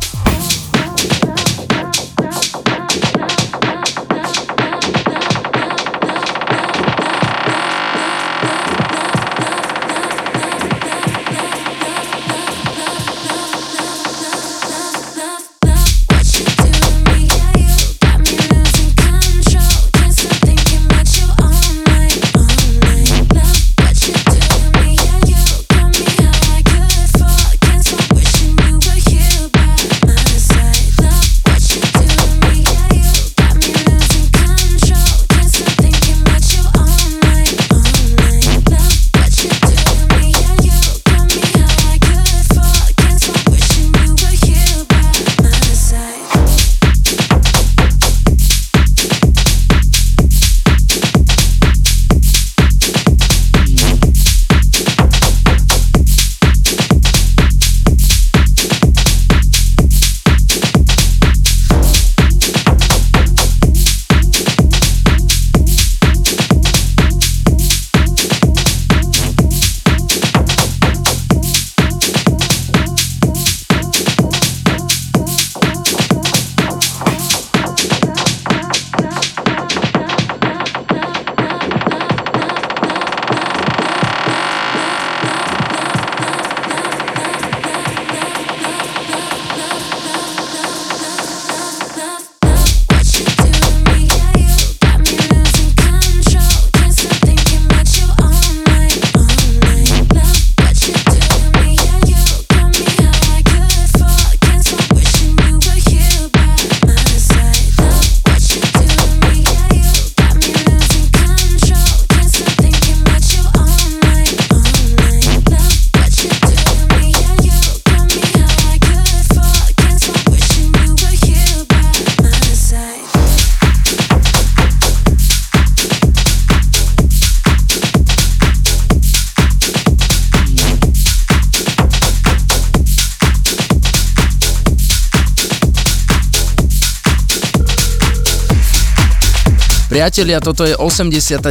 [SPEAKER 3] Priatelia, toto je 89.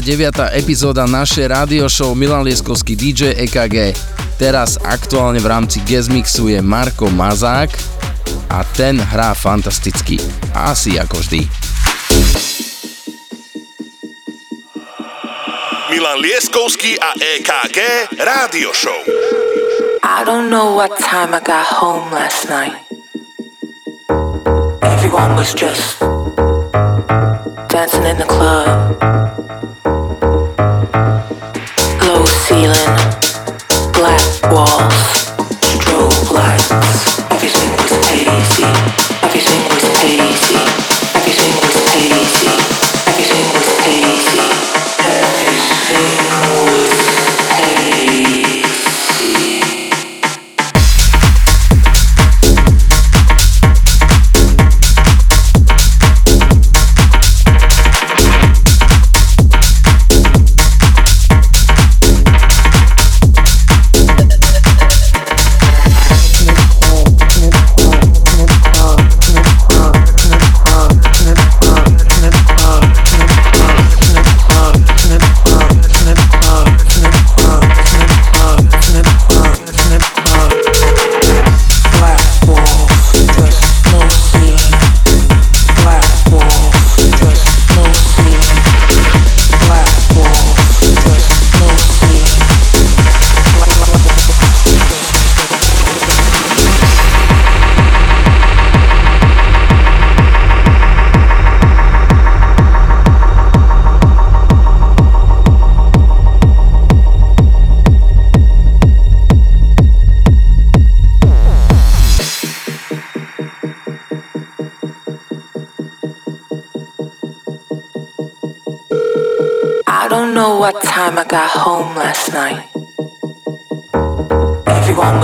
[SPEAKER 3] epizóda našej radio show Milan Lieskovský DJ EKG. Teraz aktuálne v rámci guest mixu je Marko Mazák a ten hrá fantasticky. Asi ako vždy.
[SPEAKER 16] Milan Lieskovský a EKG Rádio Show.
[SPEAKER 2] I don't know what time I got home last night. Everyone was just dancing in the club. Low ceiling, black walls,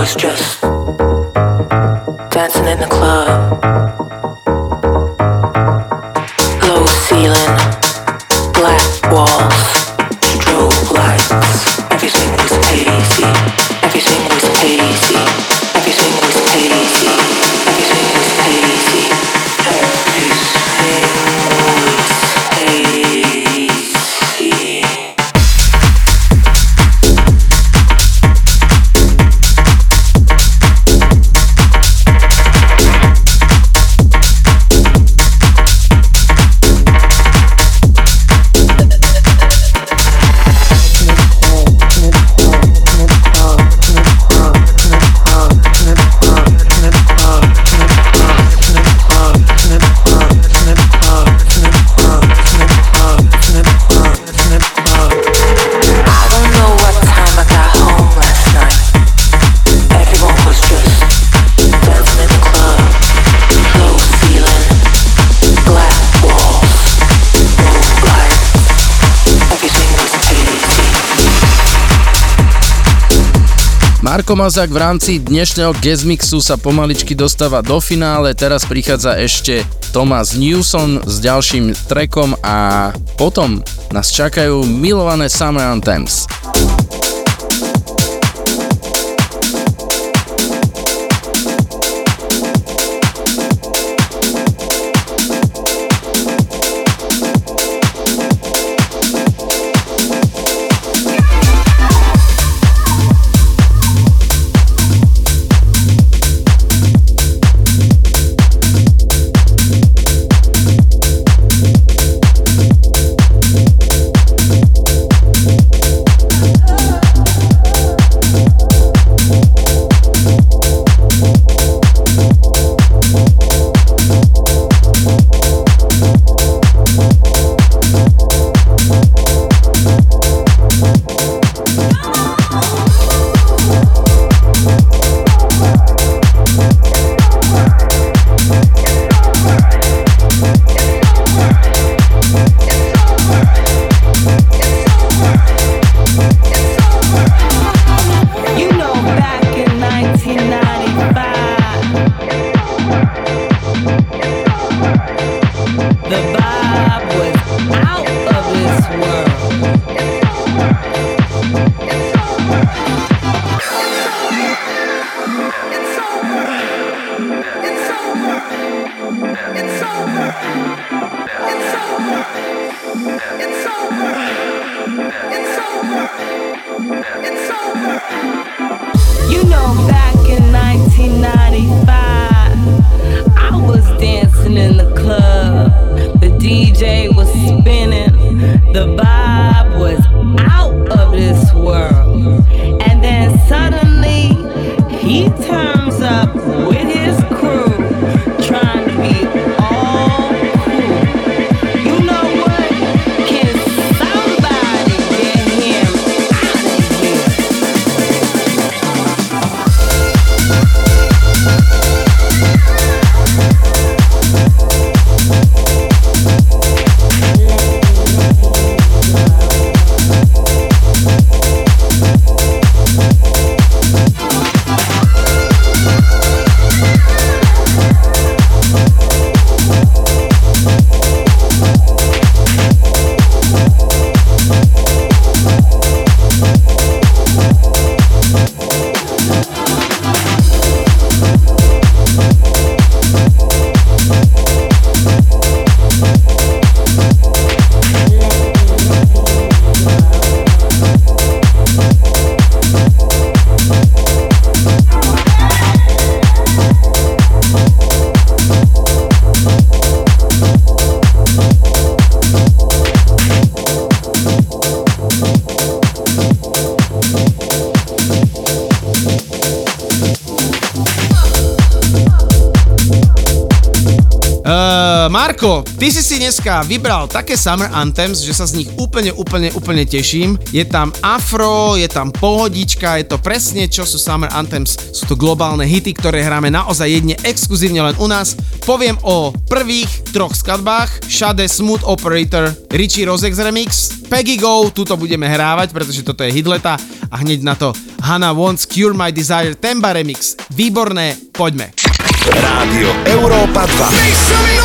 [SPEAKER 2] was just
[SPEAKER 3] Marko Mazák v rámci dnešného Gezmixu sa pomaličky dostáva do finále, teraz prichádza ešte Thomas Newson s ďalším trekom a potom nás čakajú milované Summer Anthems.
[SPEAKER 1] Dneska vybral také Summer Anthems, že sa z nich úplne, úplne, úplne teším. Je tam afro, je tam pohodička, je to presne čo sú Summer Anthems. Sú to globálne hity, ktoré hráme naozaj jedne exkluzívne len u nás. Poviem o prvých troch skladbách. Shade Smooth Operator, Richie Rosex Remix, Peggy Go, tuto budeme hrávať, pretože toto je hitleta a hneď na to Hannah Wants Cure My Desire Temba Remix. Výborné, poďme.
[SPEAKER 8] Rádio Európa 2.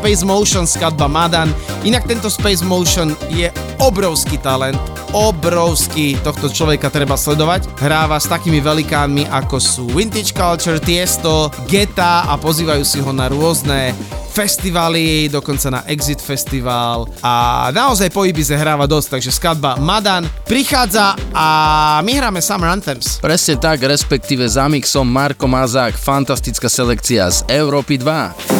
[SPEAKER 1] Space Motion skladba Madan. Inak tento Space Motion je obrovský talent, obrovský, tohto človeka treba sledovať. Hráva s takými velikánmi ako sú Vintage Culture, Tiesto, Geta a pozývajú si ho na rôzne festivaly, dokonca na Exit Festival a naozaj po Ibize hráva dosť, takže skladba Madan prichádza a my hráme Summer Anthems.
[SPEAKER 3] Presne tak, respektíve za mixom Marko Mazák, fantastická selekcia z Európy 2.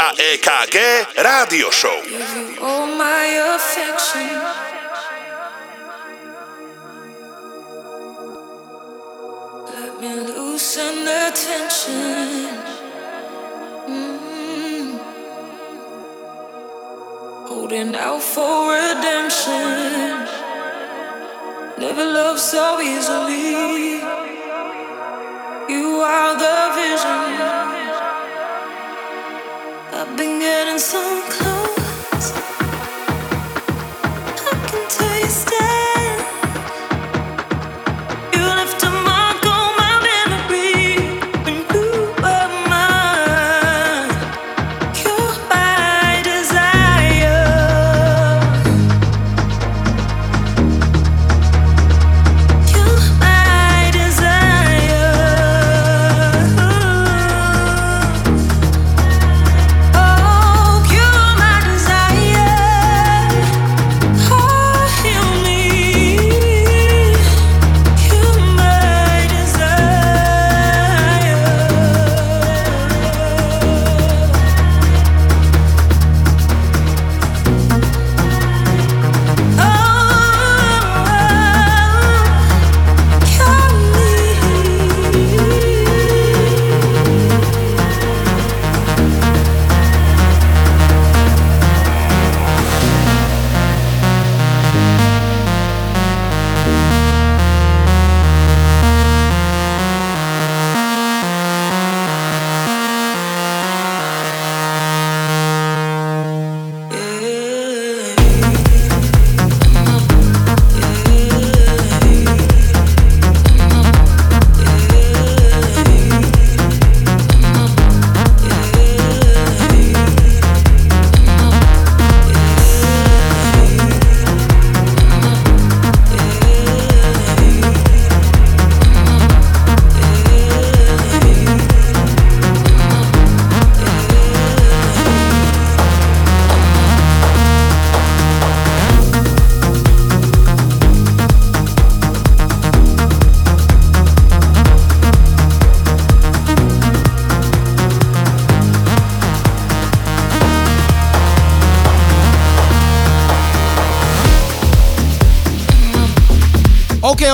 [SPEAKER 8] A EKG Rádio Show.
[SPEAKER 9] All my affection. Let me loosen the tension. Mm-hmm. Holding out for redemption. Never loved so easily.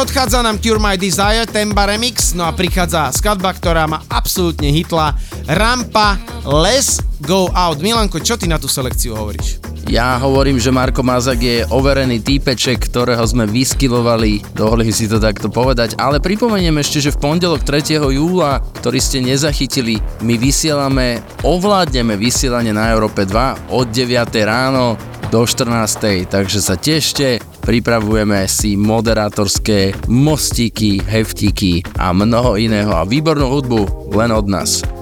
[SPEAKER 1] Odchádza nám Cure My Desire, Temba Remix, no a prichádza skladba, ktorá ma absolútne hitla, Rampa, Let's Go Out. Milanko, čo ty na tú selekciu hovoríš?
[SPEAKER 2] Ja hovorím, že Marko Mazak je overený týpeček, ktorého sme vyskilovali, dovolím si to takto povedať, ale pripomeniem ešte, že v pondelok 3. júla, ktorý ste nezachytili, my vysielame, ovládneme vysielanie na Európe 2 od 9. ráno do 14. Takže sa tešte, pripravujeme si moderátorské mostíky, heftíky a mnoho iného a výbornú hudbu len od nás.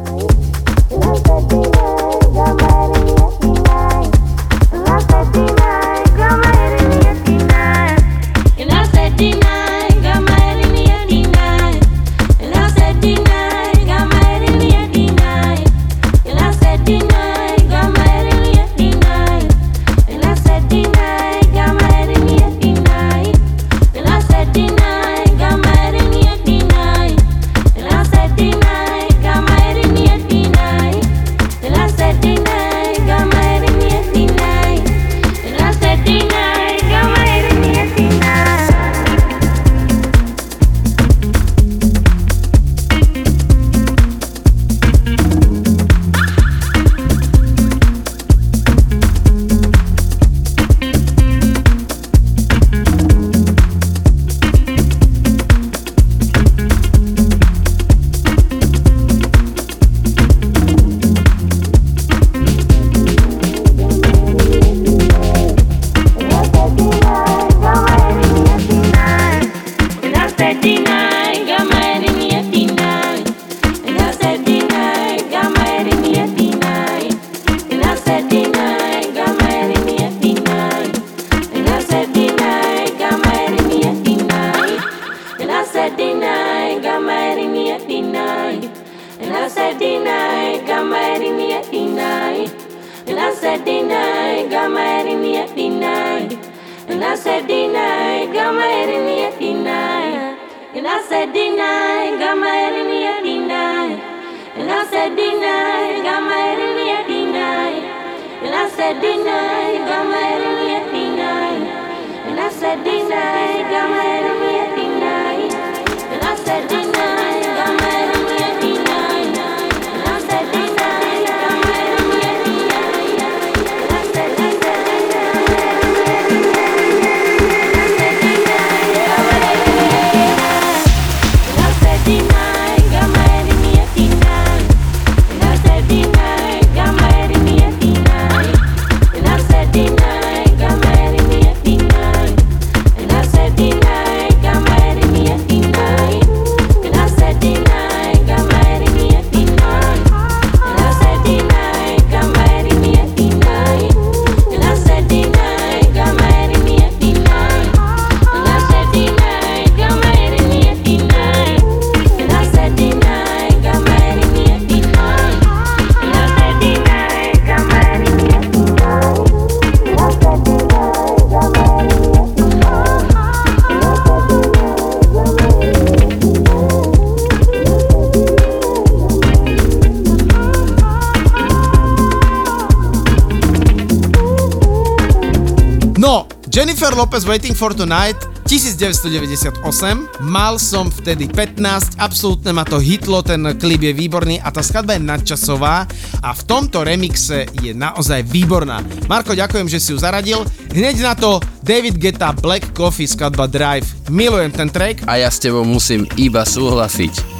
[SPEAKER 1] Lopez Waiting for Tonight 1998, mal som vtedy 15, absolútne ma to hitlo, ten klip je výborný a tá skladba je nadčasová a v tomto remixe je naozaj výborná. Marko, ďakujem, že si ju zaradil. Hneď na to David Geta Black Coffee skladba Drive. Milujem ten track.
[SPEAKER 2] A ja s tebou musím iba súhlasiť.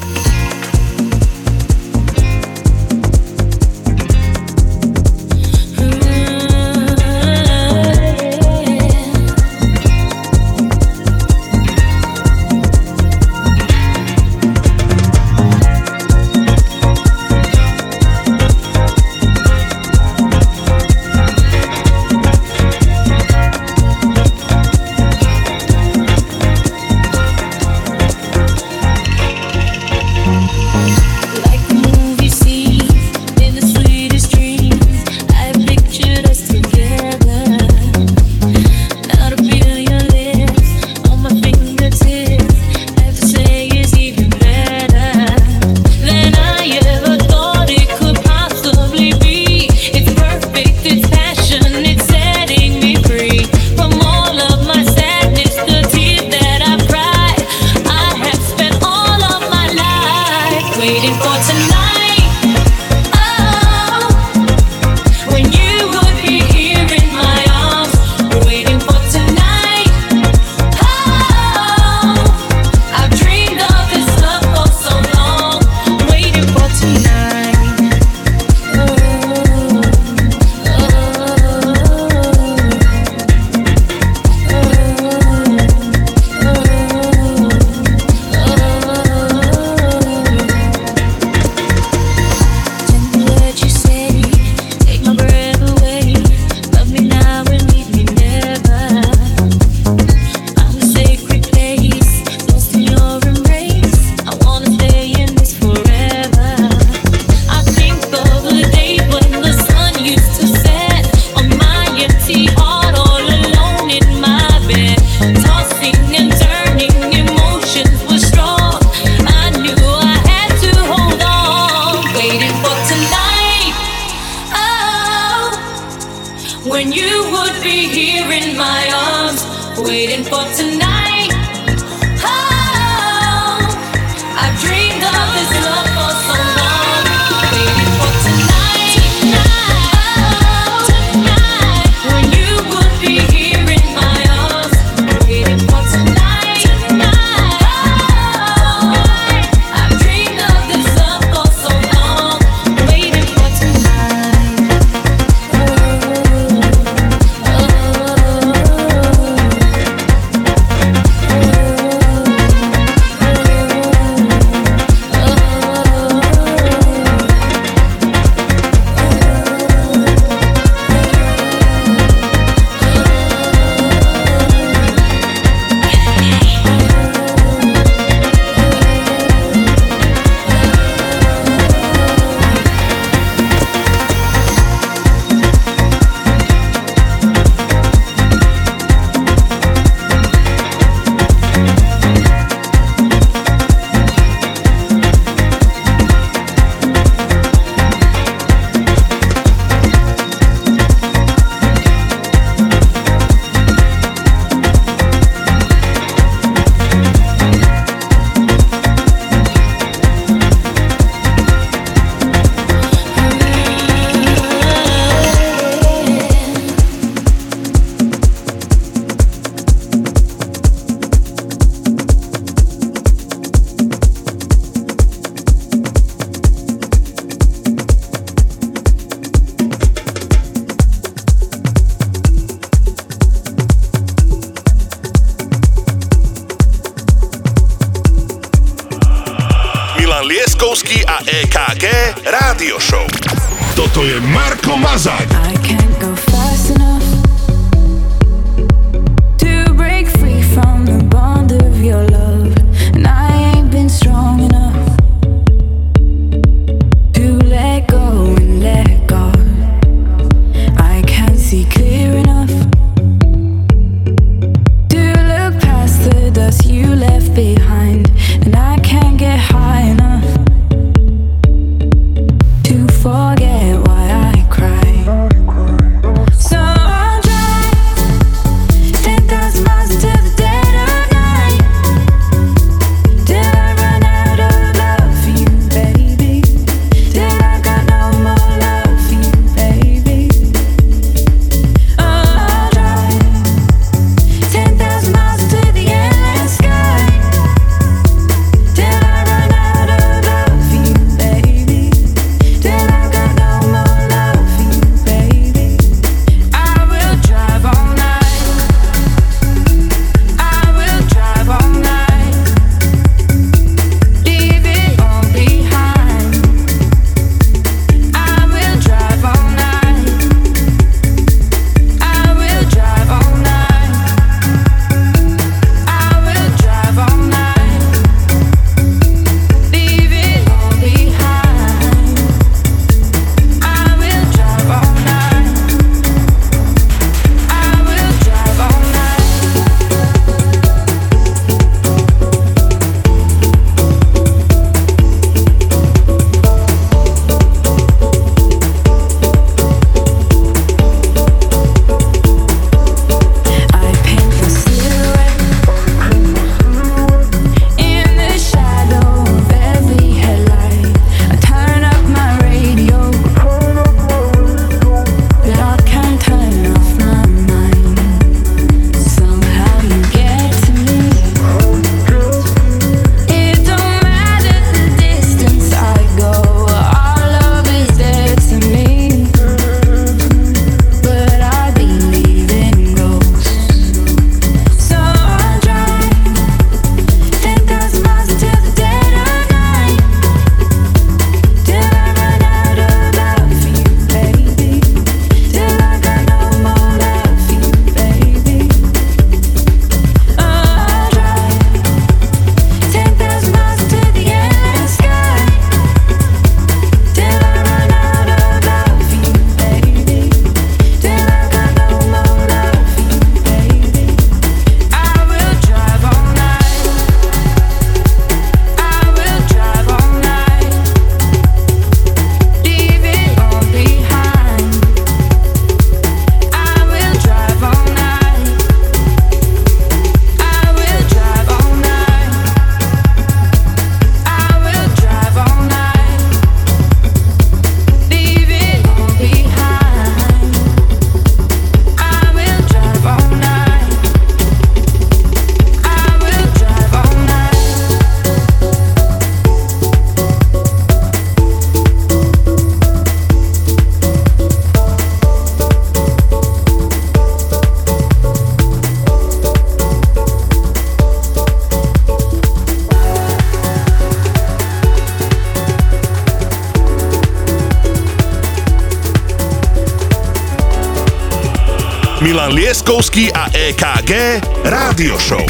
[SPEAKER 17] Lieskovský a EKG Rádio Show.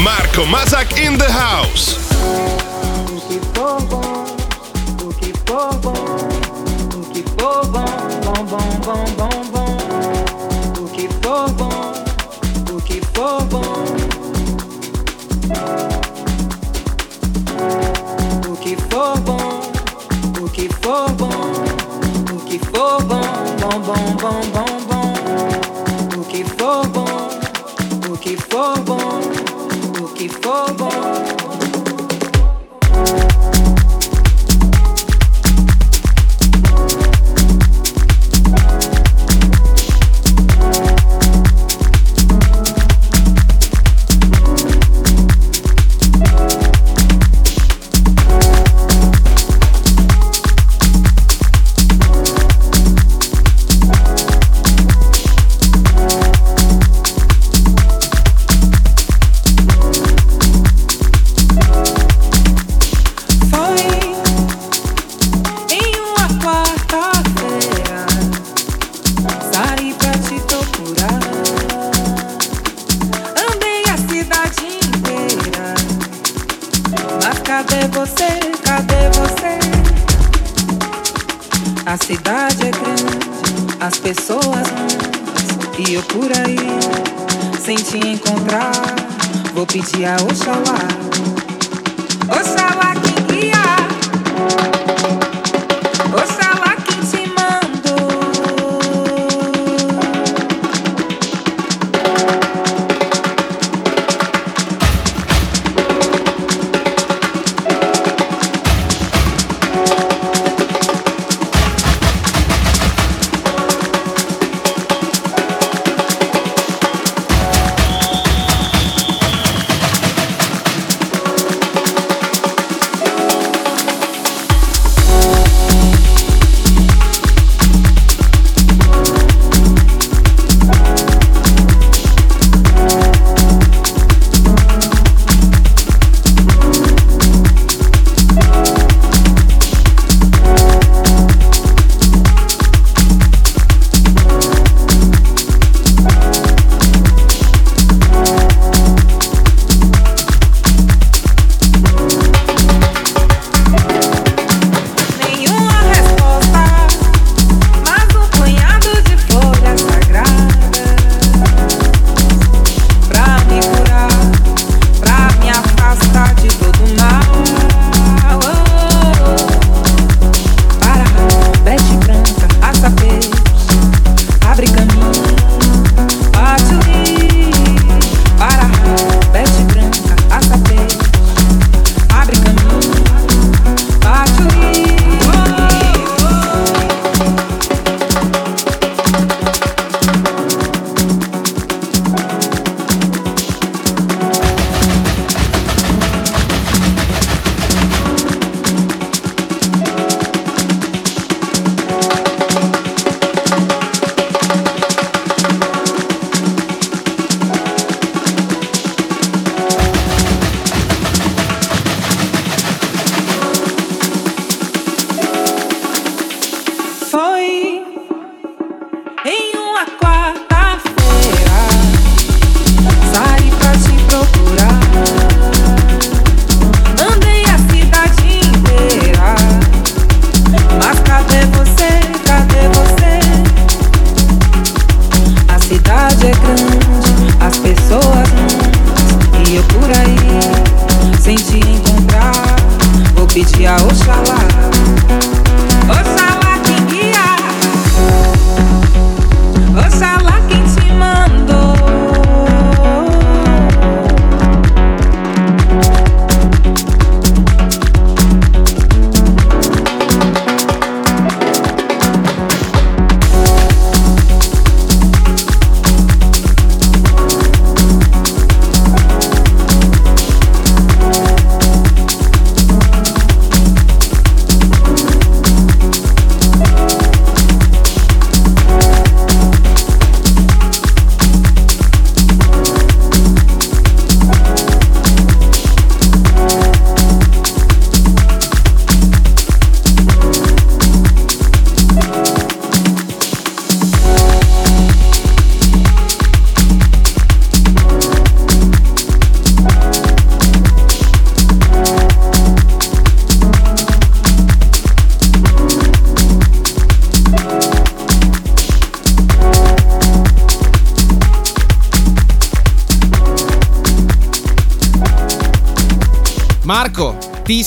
[SPEAKER 17] Marko Mazak in the house.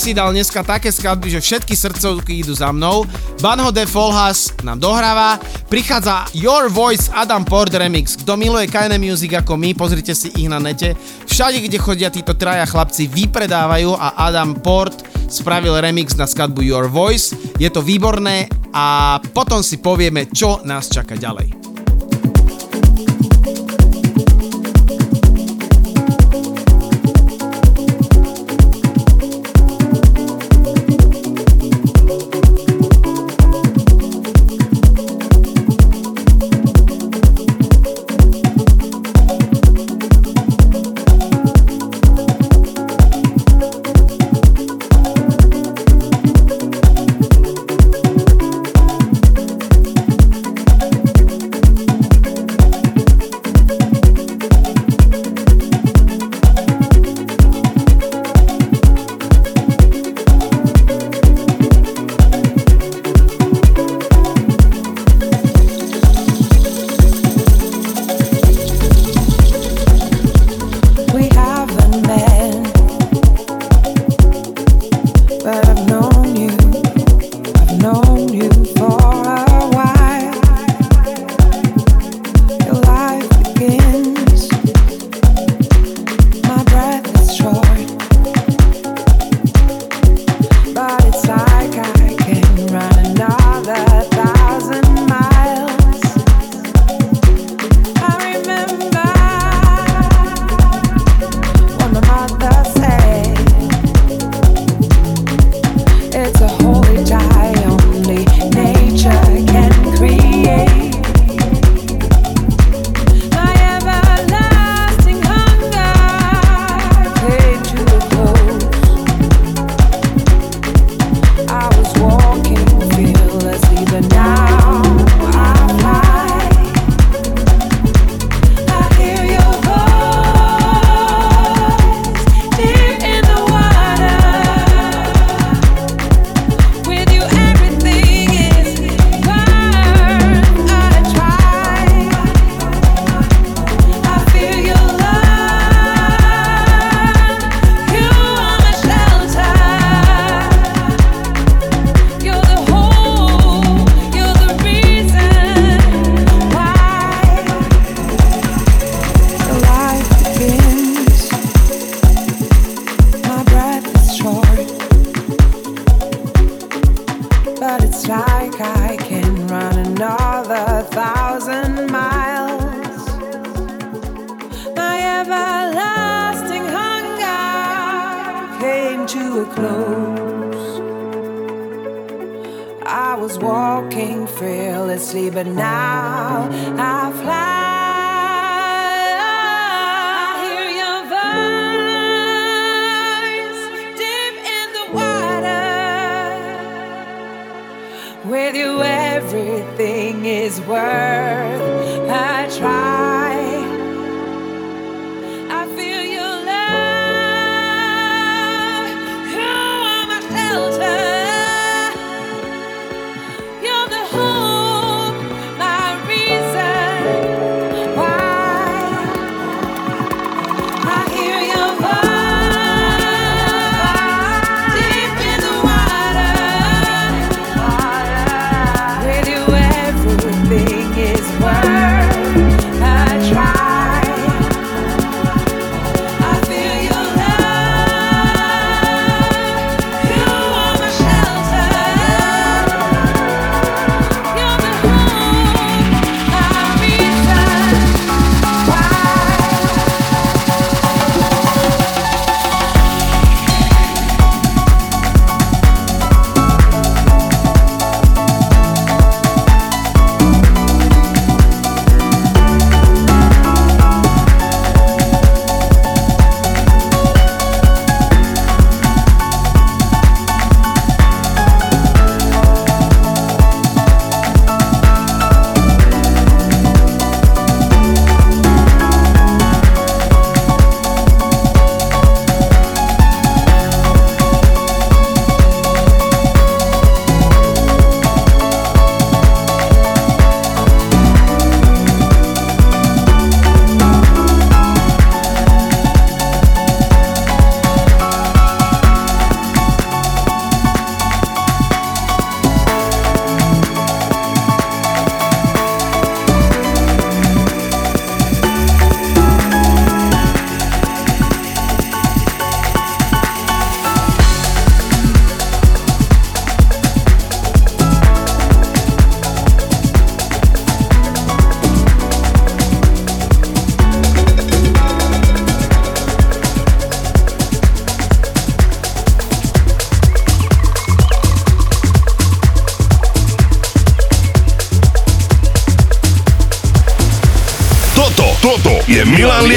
[SPEAKER 17] Si dal dneska také skladby, že všetky srdcovky idú za mnou. Banho de Folhas nám dohráva. Prichádza Your Voice Adam Port Remix. Kto miluje Kine Music ako my, pozrite si ich na nete. Všade, kde chodia títo traja chlapci, vypredávajú a Adam Port spravil remix na skladbu Your Voice. Je to výborné a potom si povieme, čo nás čaká ďalej.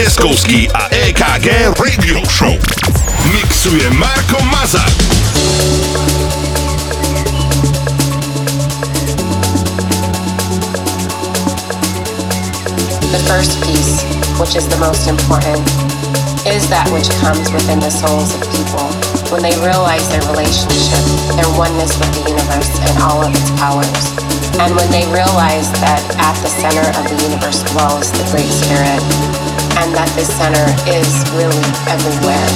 [SPEAKER 8] A EKG Radio Show. Mixuje Marko.
[SPEAKER 18] The first piece, which is the most important, is that which comes within the souls of people when they realize their relationship, their oneness with the universe and all of its powers. And when they realize that at the center of the universe dwells the Great Spirit, and that this center is really everywhere,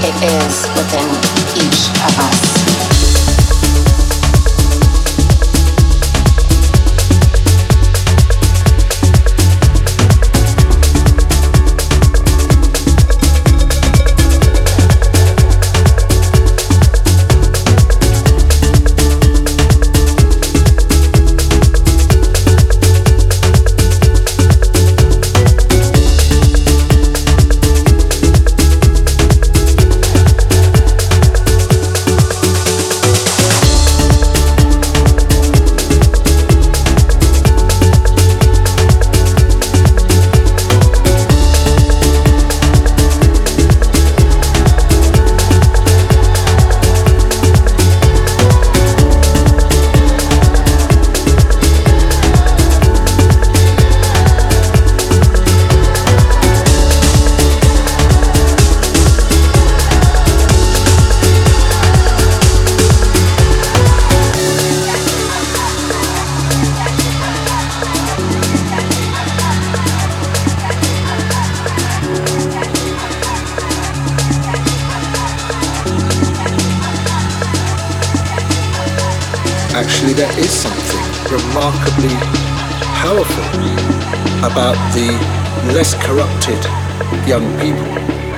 [SPEAKER 18] it is within each of us.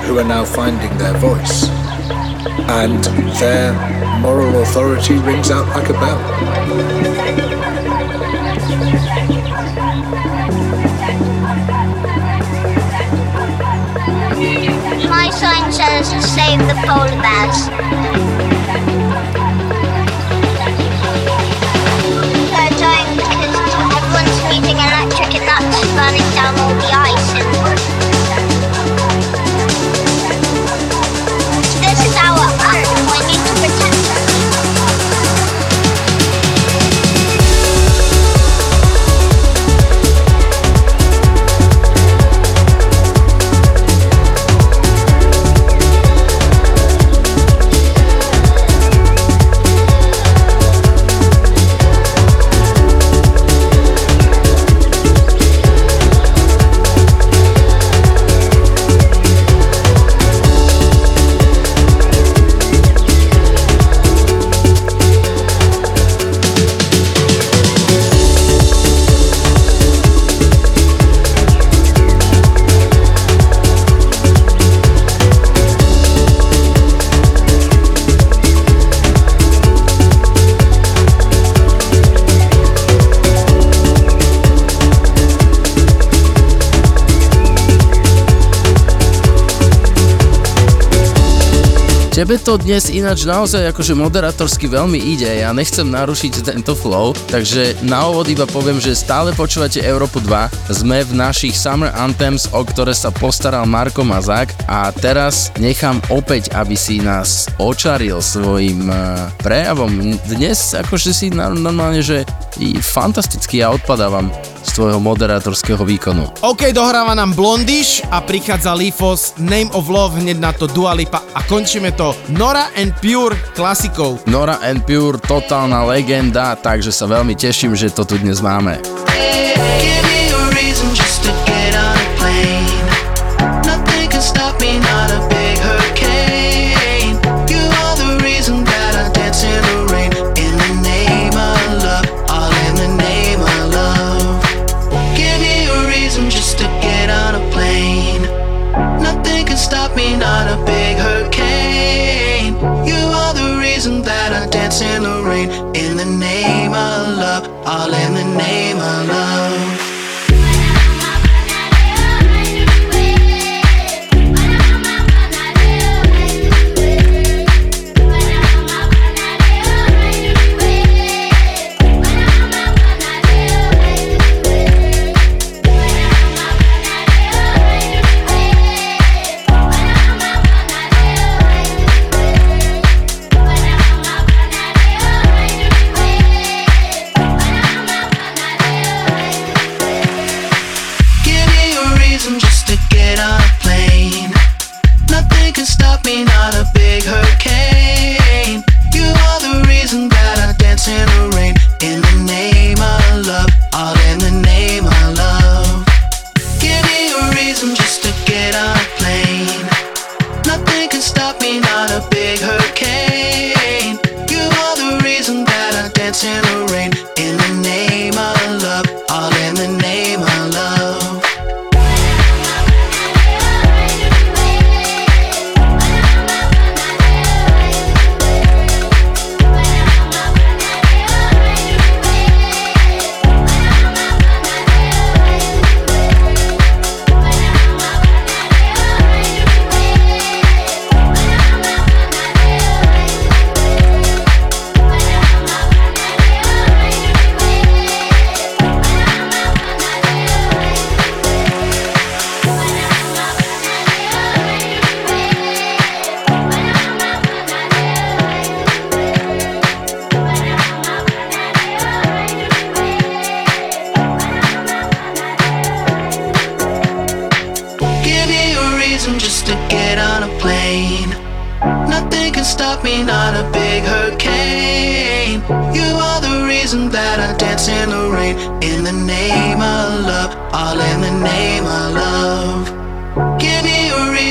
[SPEAKER 18] who are now finding their voice.
[SPEAKER 19] And their moral authority rings out like a bell.
[SPEAKER 20] My sign says save the polar bears.
[SPEAKER 3] Tebe to dnes ináč naozaj akože moderátorsky veľmi ide, ja nechcem narušiť tento flow, takže na úvod iba poviem, že stále počúvate Európu 2, sme v našich Summer Anthems, o ktoré sa postaral Marko Mazák. A teraz nechám opäť, aby si nás očaril svojim eh, prejavom. Dnes akože si normálne, že fantasticky ja odpadávam z tvojho moderátorského výkonu.
[SPEAKER 1] OK, dohráva nám Blondish a prichádza Lifos, Name of Love, hneď na to Dua Lipa a končíme to Nora and Pure klasikou.
[SPEAKER 3] Nora and Pure, totálna legenda, takže sa veľmi teším, že to tu dnes máme.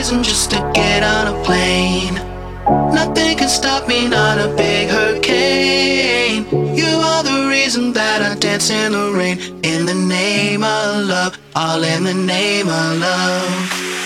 [SPEAKER 3] just to get on a plane. Nothing can stop me, not a
[SPEAKER 21] big hurricane. You are the reason that I dance in the rain. In the name of love, all in the name of love.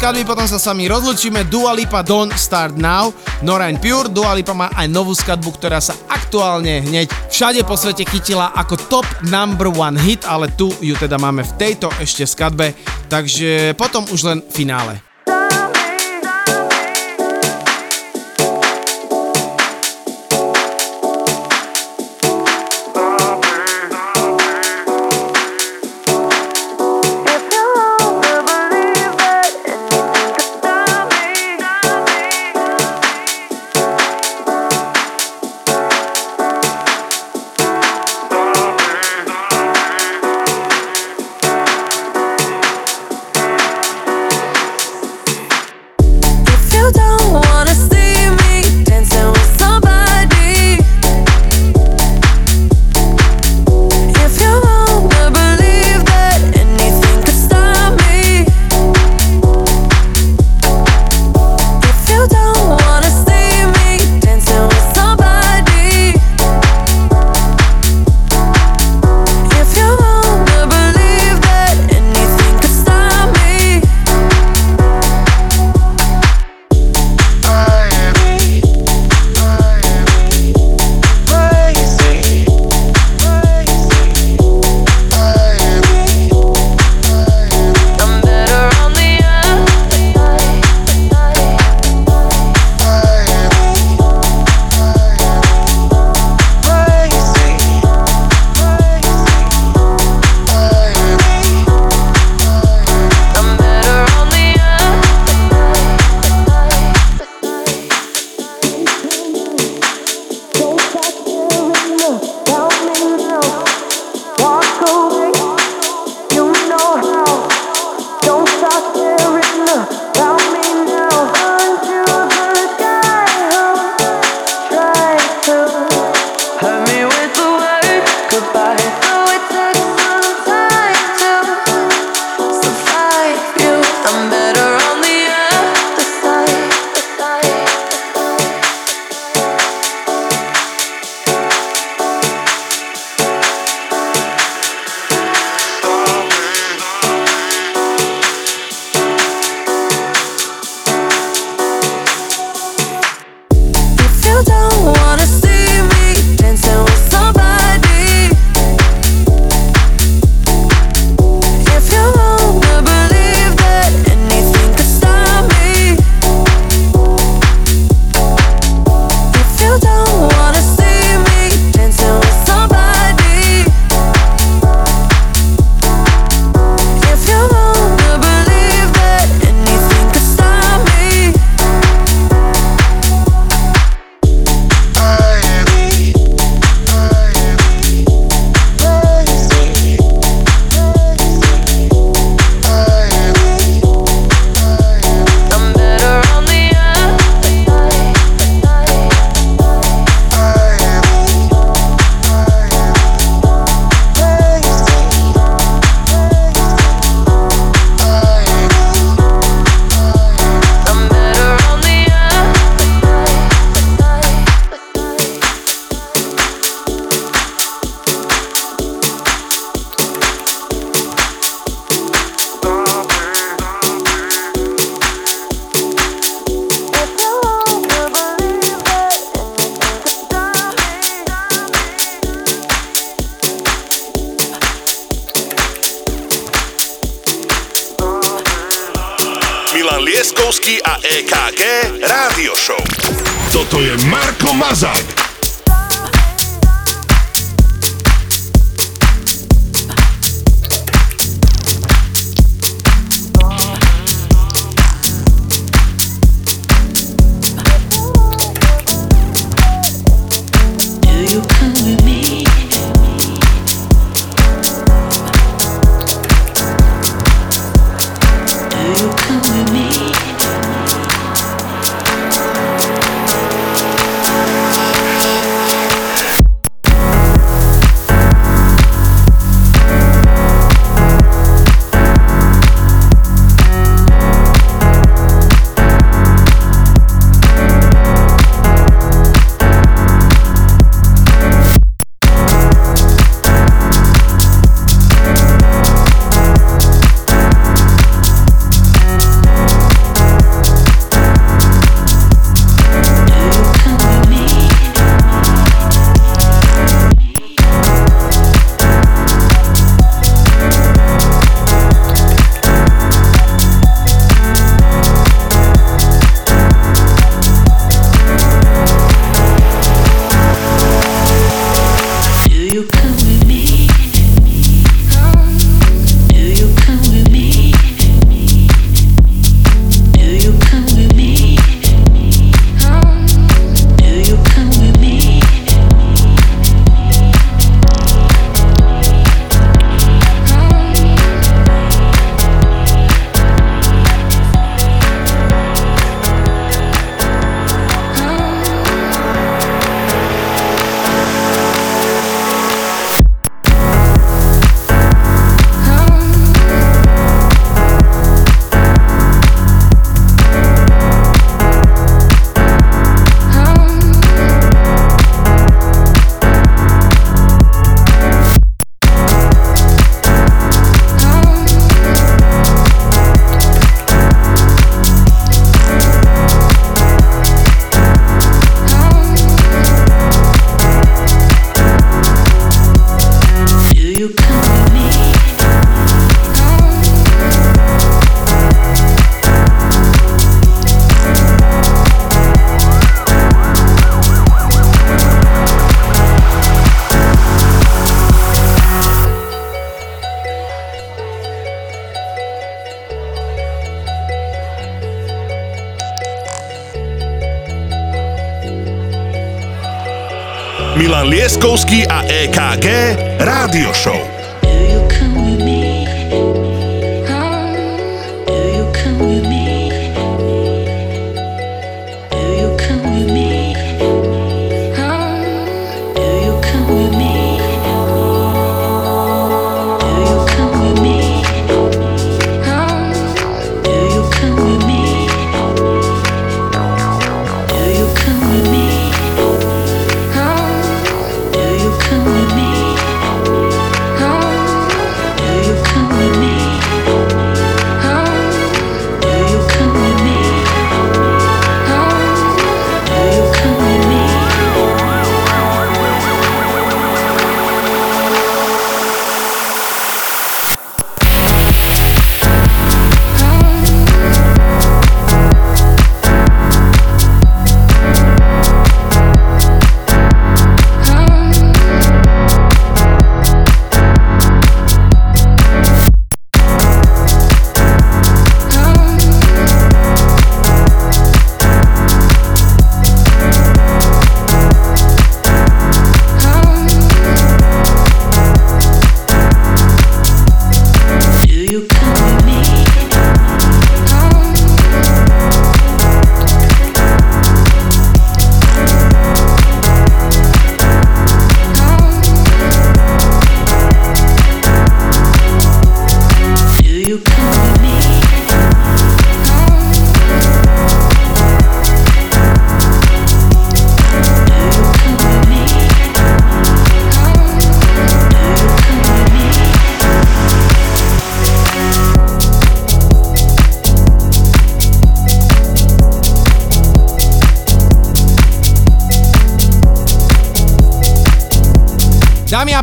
[SPEAKER 2] skladby, potom sa s vami rozlučíme. Dua Lipa Don't Start Now, Norain Pure. Dua Lipa má aj novú skladbu, ktorá sa aktuálne hneď všade po svete chytila ako top number one hit, ale tu ju teda máme v tejto ešte skadbe. takže potom už len finále.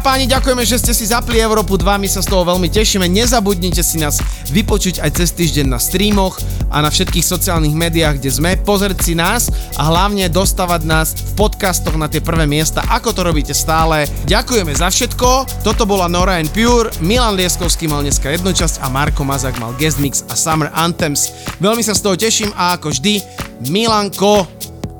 [SPEAKER 1] Páni, ďakujeme, že ste si zapli Európu 2, my sa z toho veľmi tešíme. Nezabudnite si nás vypočuť aj cez týždeň na streamoch a na všetkých sociálnych médiách, kde sme, pozrieť si nás a hlavne dostávať nás v podcastoch na tie prvé miesta, ako to robíte stále. Ďakujeme za všetko, toto bola Nora and Pure, Milan Lieskovský mal dneska jednu časť a Marko Mazak mal guest mix a Summer Anthems. Veľmi sa z toho teším a ako vždy, Milanko,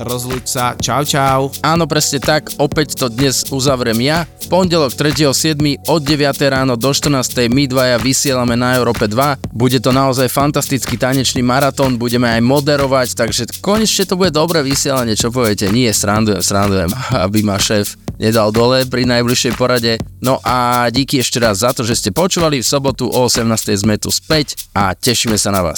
[SPEAKER 1] rozluč sa, čau čau.
[SPEAKER 3] Áno, presne tak, opäť to dnes uzavriem ja. Pondelok 3.7. od 9. ráno do 14. my dvaja vysielame na Európe 2. Bude to naozaj fantastický tanečný maratón, budeme aj moderovať, takže konečne to bude dobré vysielanie, čo poviete? Nie, srandujem, srandujem, aby ma šéf nedal dole pri najbližšej porade. No a díky ešte raz za to, že ste počúvali v sobotu o 18. sme tu späť a tešíme sa na vás.